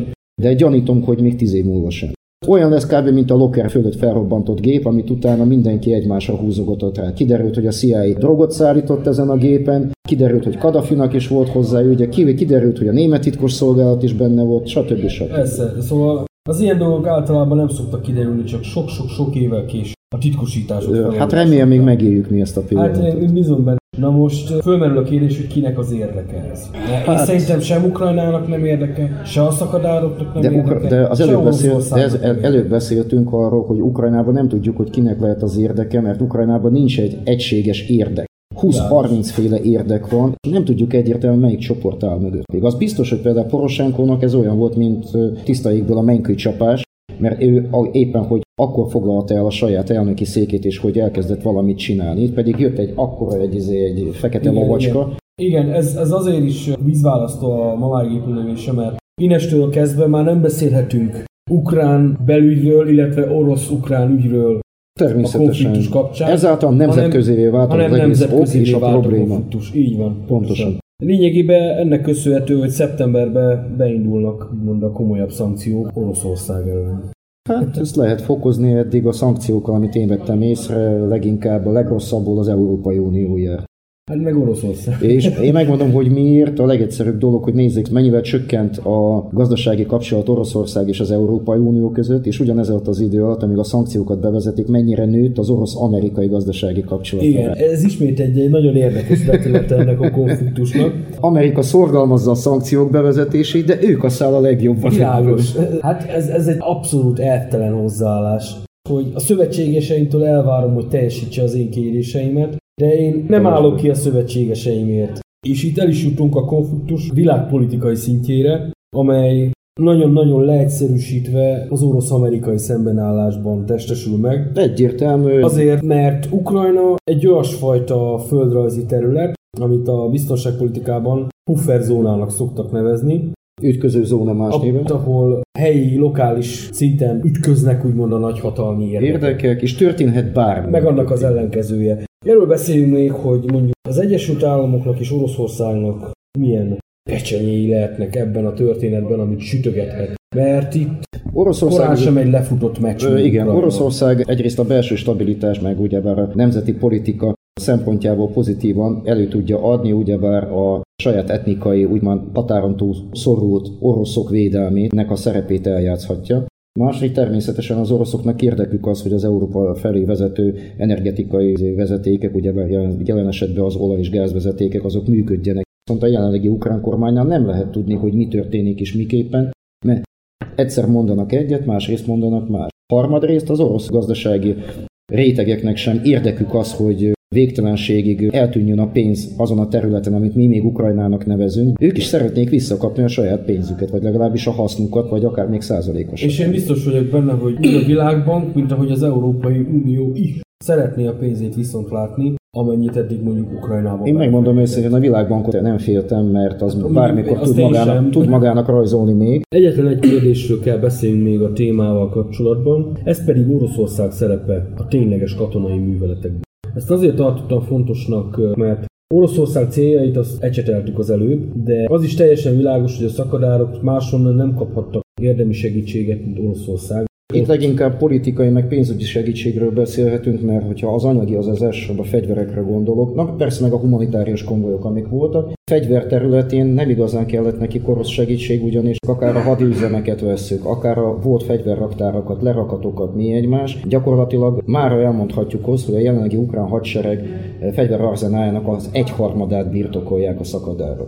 de gyanítom, hogy még tíz év múlva sem. Olyan lesz kb. mint a locker fölött felrobbantott gép, amit utána mindenki egymásra húzogatott rá. Kiderült, hogy a CIA drogot szállított ezen a gépen, kiderült, hogy Kadafinak is volt hozzá ugye kiderült, hogy a német titkos szolgálat is benne volt, stb. stb. Persze, szóval az ilyen dolgok általában nem szoktak kiderülni, csak sok-sok-sok évvel később a titkosítások. Hát remélem még megéljük mi ezt a pillanatot. Hát én bízom benne. Na most fölmerül a kérdés, hogy kinek az érdeke ez. Hát, én szerintem sem Ukrajnának nem érdeke, se a szakadároknak nem de érdeke, de az előbb, beszél, de ez, el, előbb beszéltünk arról, hogy Ukrajnában nem tudjuk, hogy kinek lehet az érdeke, mert Ukrajnában nincs egy egységes érdek. 20-30 féle érdek van, nem tudjuk egyértelműen melyik csoport áll mögött. Még az biztos, hogy például Poroshenkonak ez olyan volt, mint tiszta égből a menykő csapás, mert ő éppen, hogy akkor foglalta el a saját elnöki székét, és hogy elkezdett valamit csinálni. Itt pedig jött egy akkora egy, izé, egy fekete igen, lovacska. Igen, igen ez, ez azért is vízválasztó a maláj épülővése, mert innestől kezdve már nem beszélhetünk ukrán belügyről, illetve orosz-ukrán ügyről Természetesen. A kapcsán. Ezáltal nemzetközivé vált az egész ok és a probléma. Így van. Pontosan. Lényegében ennek köszönhető, hogy szeptemberben beindulnak úgymond a komolyabb szankciók Oroszország ellen. Hát ezt lehet fokozni, eddig a szankciókkal, amit én vettem észre, leginkább a legrosszabbul az Európai Unió jár. Hát meg Oroszország. És én megmondom, hogy miért a legegyszerűbb dolog, hogy nézzék, mennyivel csökkent a gazdasági kapcsolat Oroszország és az Európai Unió között, és ugyanez alatt az idő alatt, amíg a szankciókat bevezetik, mennyire nőtt az orosz-amerikai gazdasági kapcsolat. Igen, ez ismét egy, egy nagyon érdekes vetület ennek a konfliktusnak. Amerika szorgalmazza a szankciók bevezetését, de ők a a legjobban. Világos. Hát ez, ez egy abszolút eltelen hozzáállás hogy a szövetségeseimtől elvárom, hogy teljesítse az én kéréseimet, de én nem állok ki a szövetségeseimért. És itt el is jutunk a konfliktus világpolitikai szintjére, amely nagyon-nagyon leegyszerűsítve az orosz-amerikai szembenállásban testesül meg. Egyértelmű. Azért, mert Ukrajna egy olyasfajta földrajzi terület, amit a biztonságpolitikában pufferzónának szoktak nevezni, ütköző zóna más néven. ahol helyi, lokális szinten ütköznek úgymond a nagyhatalmi érdekek. Érdekek, és történhet bármi. Meg annak az ellenkezője. Erről beszéljünk még, hogy mondjuk az Egyesült Államoknak és Oroszországnak milyen pecsenyéi lehetnek ebben a történetben, amit sütögethet. Mert itt Oroszország korán sem egy lefutott meccs. Ö, igen, Oroszország egyrészt a belső stabilitás, meg ugyebár a nemzeti politika szempontjából pozitívan elő tudja adni ugyebár a saját etnikai, úgymond határon túl szorult oroszok védelmének a szerepét eljátszhatja. Másrészt természetesen az oroszoknak érdekük az, hogy az Európa felé vezető energetikai vezetékek, ugye jelen esetben az olaj- és gázvezetékek, azok működjenek. Viszont a jelenlegi ukrán kormánynál nem lehet tudni, hogy mi történik és miképpen, mert egyszer mondanak egyet, másrészt mondanak más. Harmadrészt az orosz gazdasági rétegeknek sem érdekük az, hogy végtelenségig eltűnjön a pénz azon a területen, amit mi még Ukrajnának nevezünk, ők is szeretnék visszakapni a saját pénzüket, vagy legalábbis a hasznukat, vagy akár még százalékos. És én biztos vagyok benne, hogy a világbank, mint ahogy az Európai Unió is szeretné a pénzét viszont látni, amennyit eddig mondjuk Ukrajnában. Én megmondom őszintén, a világbankot nem féltem, mert az Ami, bármikor tud magának, tud magának rajzolni még. Egyetlen egy kérdésről kell beszélni még a témával kapcsolatban, ez pedig Oroszország szerepe a tényleges katonai műveletekben. Ezt azért tartottam fontosnak, mert Oroszország céljait azt ecseteltük az előbb, de az is teljesen világos, hogy a szakadárok máshonnan nem kaphattak érdemi segítséget, mint Oroszország. Itt leginkább politikai, meg pénzügyi segítségről beszélhetünk, mert hogyha az anyagi, az az elsősorban a fegyverekre gondolok, na persze meg a humanitárius konvojok, amik voltak. Fegyver területén nem igazán kellett neki korosz segítség, ugyanis akár a hadüzemeket veszük, akár a volt fegyverraktárakat, lerakatokat, mi egymás. Gyakorlatilag már elmondhatjuk azt, hogy a jelenlegi ukrán hadsereg fegyverarzenájának az egyharmadát birtokolják a szakadárok.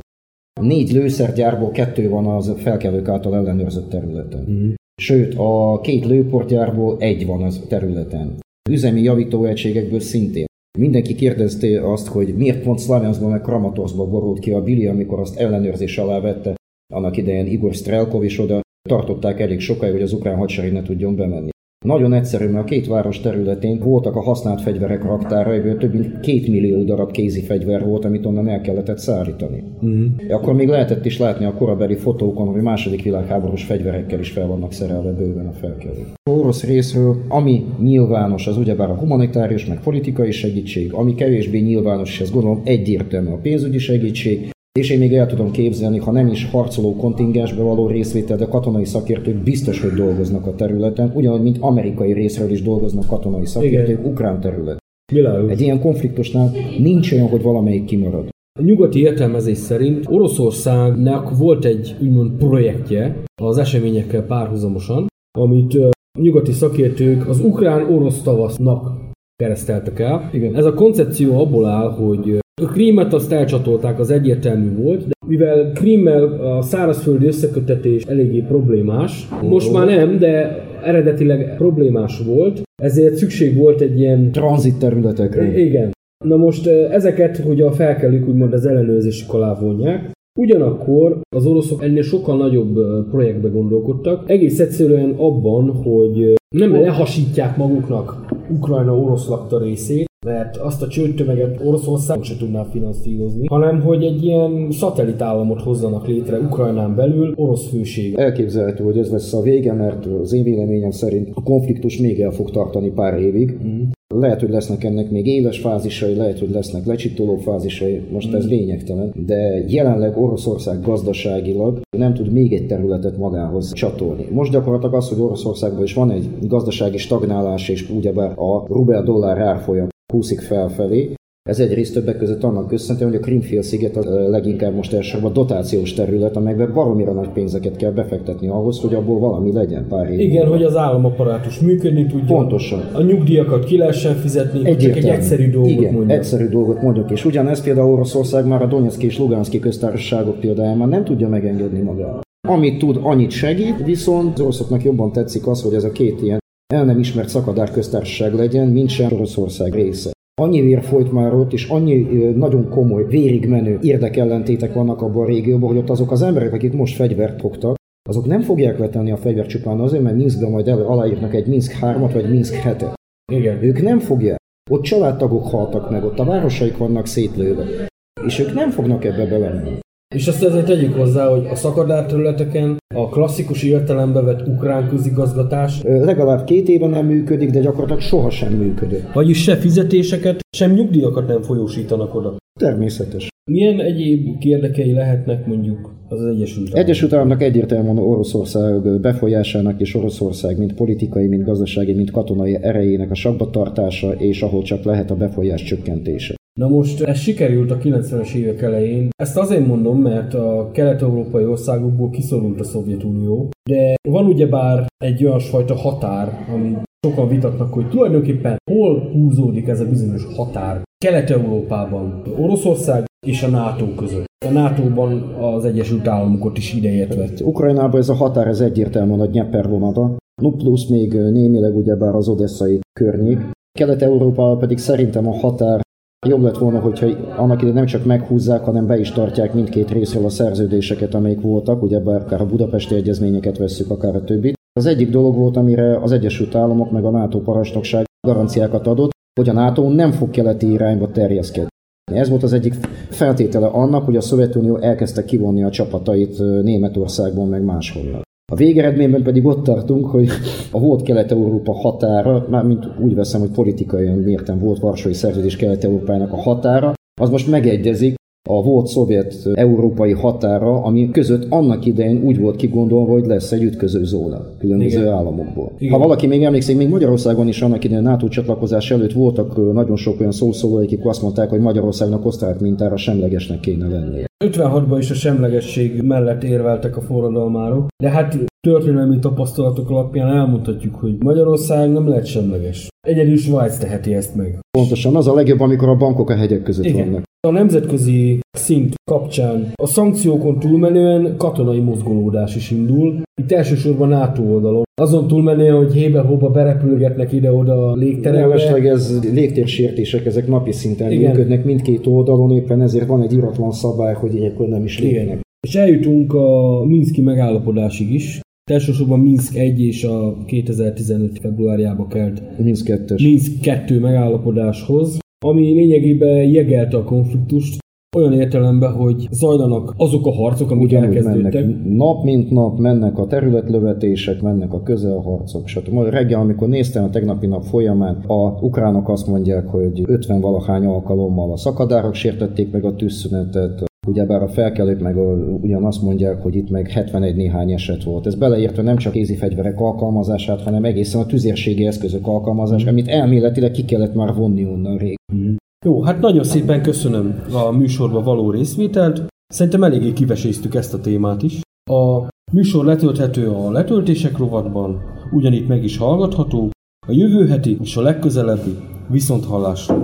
Négy lőszergyárból kettő van az felkelők által ellenőrzött területen. Mm. Sőt, a két lőportjárból egy van az területen. Üzemi javítóegységekből szintén. Mindenki kérdezte azt, hogy miért pont Szlavjanszban meg Kramatorszban borult ki a Billy, amikor azt ellenőrzés alá vette annak idején Igor Strelkov, és oda tartották elég sokáig, hogy az ukrán hadsereg ne tudjon bemenni. Nagyon egyszerű, mert a két város területén voltak a használt fegyverek raktára, ebből több mint két millió darab kézi fegyver volt, amit onnan el kellett szállítani. Mm. Akkor még lehetett is látni a korabeli fotókon, hogy második világháborús fegyverekkel is fel vannak szerelve bőven a felkelők. A orosz részről, ami nyilvános, az ugyebár a humanitárius, meg politikai segítség, ami kevésbé nyilvános, és ez gondolom egyértelmű a pénzügyi segítség, és én még el tudom képzelni, ha nem is harcoló kontingensbe való részvétel, de katonai szakértők biztos, hogy dolgoznak a területen, ugyanúgy, mint amerikai részről is dolgoznak katonai szakértők Igen. ukrán terület. Világos. Egy ilyen konfliktusnál nincs olyan, hogy valamelyik kimarad. A nyugati értelmezés szerint Oroszországnak volt egy úgymond projektje az eseményekkel párhuzamosan, amit nyugati szakértők az ukrán-orosz tavasznak kereszteltek el. Igen. Ez a koncepció abból áll, hogy a Krímet azt elcsatolták, az egyértelmű volt, de mivel Krímmel a szárazföldi összekötetés eléggé problémás, most már nem, de eredetileg problémás volt, ezért szükség volt egy ilyen... Tranzit területekre. Igen. Na most ezeket, hogy a felkelők úgymond az ellenőrzésük alá vonják, Ugyanakkor az oroszok ennél sokkal nagyobb projektbe gondolkodtak, egész egyszerűen abban, hogy nem lehasítják maguknak Ukrajna orosz lakta részét, mert azt a csőtömeget Oroszország se tudná finanszírozni, hanem hogy egy ilyen szatellitállamot hozzanak létre Ukrajnán belül orosz főség. Elképzelhető, hogy ez lesz a vége, mert az én véleményem szerint a konfliktus még el fog tartani pár évig. Mm. Lehet, hogy lesznek ennek még éles fázisai, lehet, hogy lesznek lecsitoló fázisai, most ez lényegtelen, de jelenleg Oroszország gazdaságilag nem tud még egy területet magához csatolni. Most gyakorlatilag az, hogy Oroszországban is van egy gazdasági stagnálás, és ugyebár a rubel-dollár árfolyam kúszik felfelé, ez egyrészt többek között annak köszönhető, hogy a Krimfél-sziget a leginkább most elsősorban dotációs terület, amelyben baromira nagy pénzeket kell befektetni ahhoz, hogy abból valami legyen pár év. Igen, hogy az államaparátus működni tudjon. Pontosan. A nyugdíjakat ki lehessen fizetni, hogy csak egy egyszerű dolgot Igen, mondjak. egyszerű dolgot mondjuk. És ugyanez például Oroszország már a Donetszki és Luganszki köztársaságok példáján nem tudja megengedni magának. Amit tud, annyit segít, viszont az oroszoknak jobban tetszik az, hogy ez a két ilyen el nem ismert szakadár köztársaság legyen, mint sem Oroszország része. Annyi vér folyt már ott, és annyi nagyon komoly, vérig menő érdekellentétek vannak abban a régióban, hogy ott azok az emberek, akik most fegyvert fogtak, azok nem fogják letenni a fegyvert csupán azért, mert Minskben majd elő aláírnak egy Minsk 3-at vagy Minsk 7-et. Igen. Ők nem fogják. Ott családtagok haltak meg, ott a városaik vannak szétlőve. És ők nem fognak ebbe belemenni. És azt azért tegyük hozzá, hogy a szakadár területeken a klasszikus értelembe vett ukrán közigazgatás legalább két éve nem működik, de gyakorlatilag sohasem működött. Vagyis se fizetéseket, sem nyugdíjakat nem folyósítanak oda. Természetes. Milyen egyéb érdekei lehetnek mondjuk az Egyesült Államok? Egyesült Államok egyértelműen Oroszország befolyásának és Oroszország mind politikai, mind gazdasági, mind katonai erejének a sakba tartása, és ahol csak lehet a befolyás csökkentése. Na most ez sikerült a 90-es évek elején. Ezt azért mondom, mert a kelet-európai országokból kiszorult a Szovjetunió, de van ugyebár egy olyan fajta határ, ami sokan vitatnak, hogy tulajdonképpen hol húzódik ez a bizonyos határ Kelet-Európában, Oroszország és a NATO között. A NATO-ban az Egyesült Államokat is ideértve. Ukrajnában ez a határ ez egyértelműen a Dnieper vonata, no plusz még némileg ugyebár az odesszai környék. Kelet-Európában pedig szerintem a határ Jobb lett volna, hogyha annak ide nem csak meghúzzák, hanem be is tartják mindkét részről a szerződéseket, amelyek voltak, ugye akár a budapesti egyezményeket vesszük, akár a többit. Az egyik dolog volt, amire az Egyesült Államok meg a NATO parancsnokság garanciákat adott, hogy a NATO nem fog keleti irányba terjeszkedni. Ez volt az egyik feltétele annak, hogy a Szovjetunió elkezdte kivonni a csapatait Németországból meg máshonnan. A végeredményben pedig ott tartunk, hogy a volt Kelet-Európa határa, mármint úgy veszem, hogy politikai mértem volt Varsói Szerződés Kelet-Európának a határa, az most megegyezik a volt szovjet európai határa, ami között annak idején úgy volt kigondolva, hogy lesz egy ütköző zóna különböző Igen. államokból. Igen. Ha valaki még emlékszik, még Magyarországon is annak idején NATO csatlakozás előtt voltak nagyon sok olyan szószólói, akik azt mondták, hogy Magyarországnak osztrák mintára semlegesnek kéne lennie. 56-ban is a semlegesség mellett érveltek a forradalmárok, de hát történelmi tapasztalatok alapján elmondhatjuk, hogy Magyarország nem lehet semleges. Egyedül Svájc teheti ezt meg. Pontosan, az a legjobb, amikor a bankok a hegyek között Igen. vannak. A nemzetközi szint kapcsán a szankciókon túlmenően katonai mozgolódás is indul. Itt elsősorban NATO oldalon. Azon túlmenően, hogy hébe-hóba berepülgetnek ide-oda a légterekbe. Mellesleg ez légtérsértések, ezek napi szinten Igen. működnek mindkét oldalon, éppen ezért van egy iratlan szabály, hogy ilyenkor nem is lépnek. És eljutunk a Minszki megállapodásig is. Elsősorban Minsk 1 és a 2015. februárjába kelt Minsk 2 Minsk 2 megállapodáshoz, ami lényegében jegelte a konfliktust, olyan értelemben, hogy zajlanak azok a harcok, amik Ugyanúgy elkezdődtek. Mennek, nap mint nap mennek a területlövetések, mennek a közelharcok, stb. Majd reggel, amikor néztem a tegnapi nap folyamán, a ukránok azt mondják, hogy 50 valahány alkalommal a szakadárok sértették meg a tűzszünetet, Ugyebár a felkelők meg ugyanazt mondják, hogy itt meg 71 néhány eset volt. Ez beleértve nem csak kézi fegyverek alkalmazását, hanem egészen a tüzérségi eszközök alkalmazását, amit elméletileg ki kellett már vonni onnan rég. Mm. Jó, hát nagyon szépen köszönöm a műsorba való részvételt. Szerintem eléggé kiveséztük ezt a témát is. A műsor letölthető a letöltések rovatban, ugyanitt meg is hallgatható. A jövő heti és a legközelebbi viszont hallásra.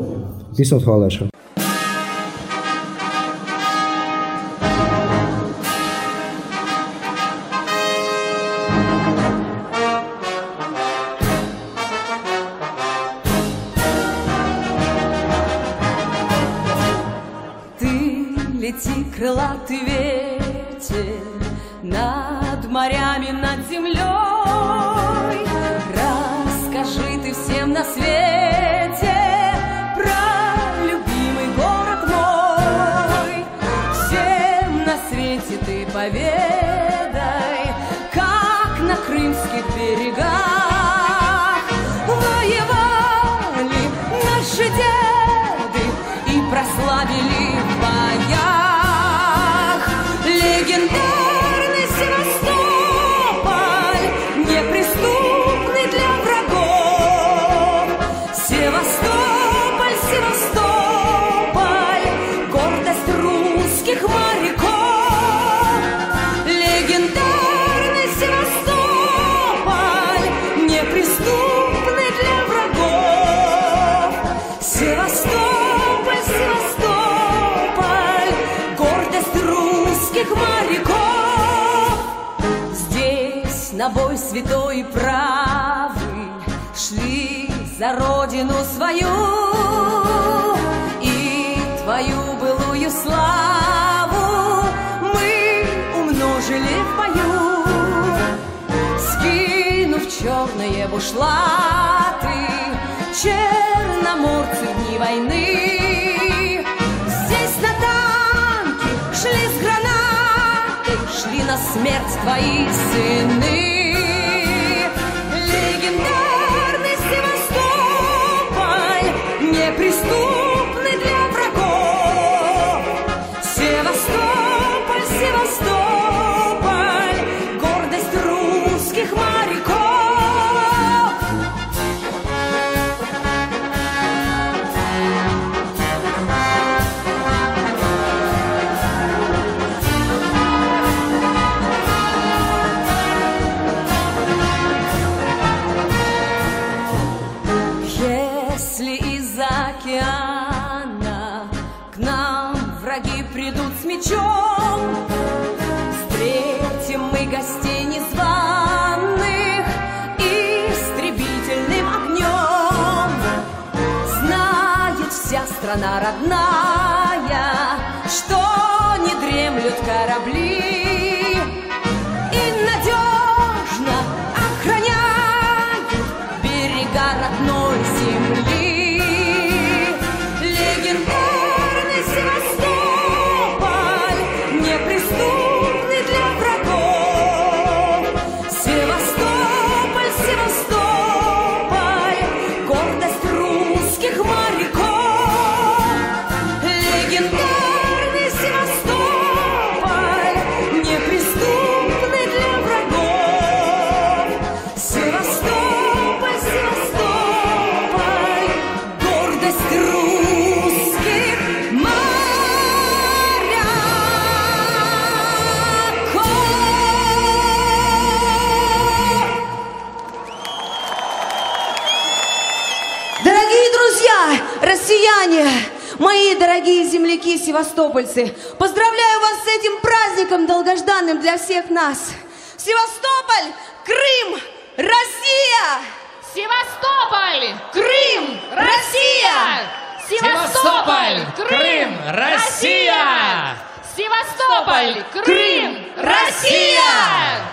Viszont hallásra. Святой и правый Шли за родину свою И твою былую славу Мы умножили в бою. Скинув черные бушлаты Черноморцы в дни войны Здесь на танке шли с гранатой Шли на смерть твои сыны you know. Мечом, Встретим мы гостей незваных истребительным огнем. Знает вся страна родная, что не дремлют корабли земляки, севастопольцы, поздравляю вас с этим праздником долгожданным для всех нас. Севастополь, Крым, Россия! Севастополь! Крым, Россия! Севастополь! Крым! Россия! Севастополь! Крым! Россия!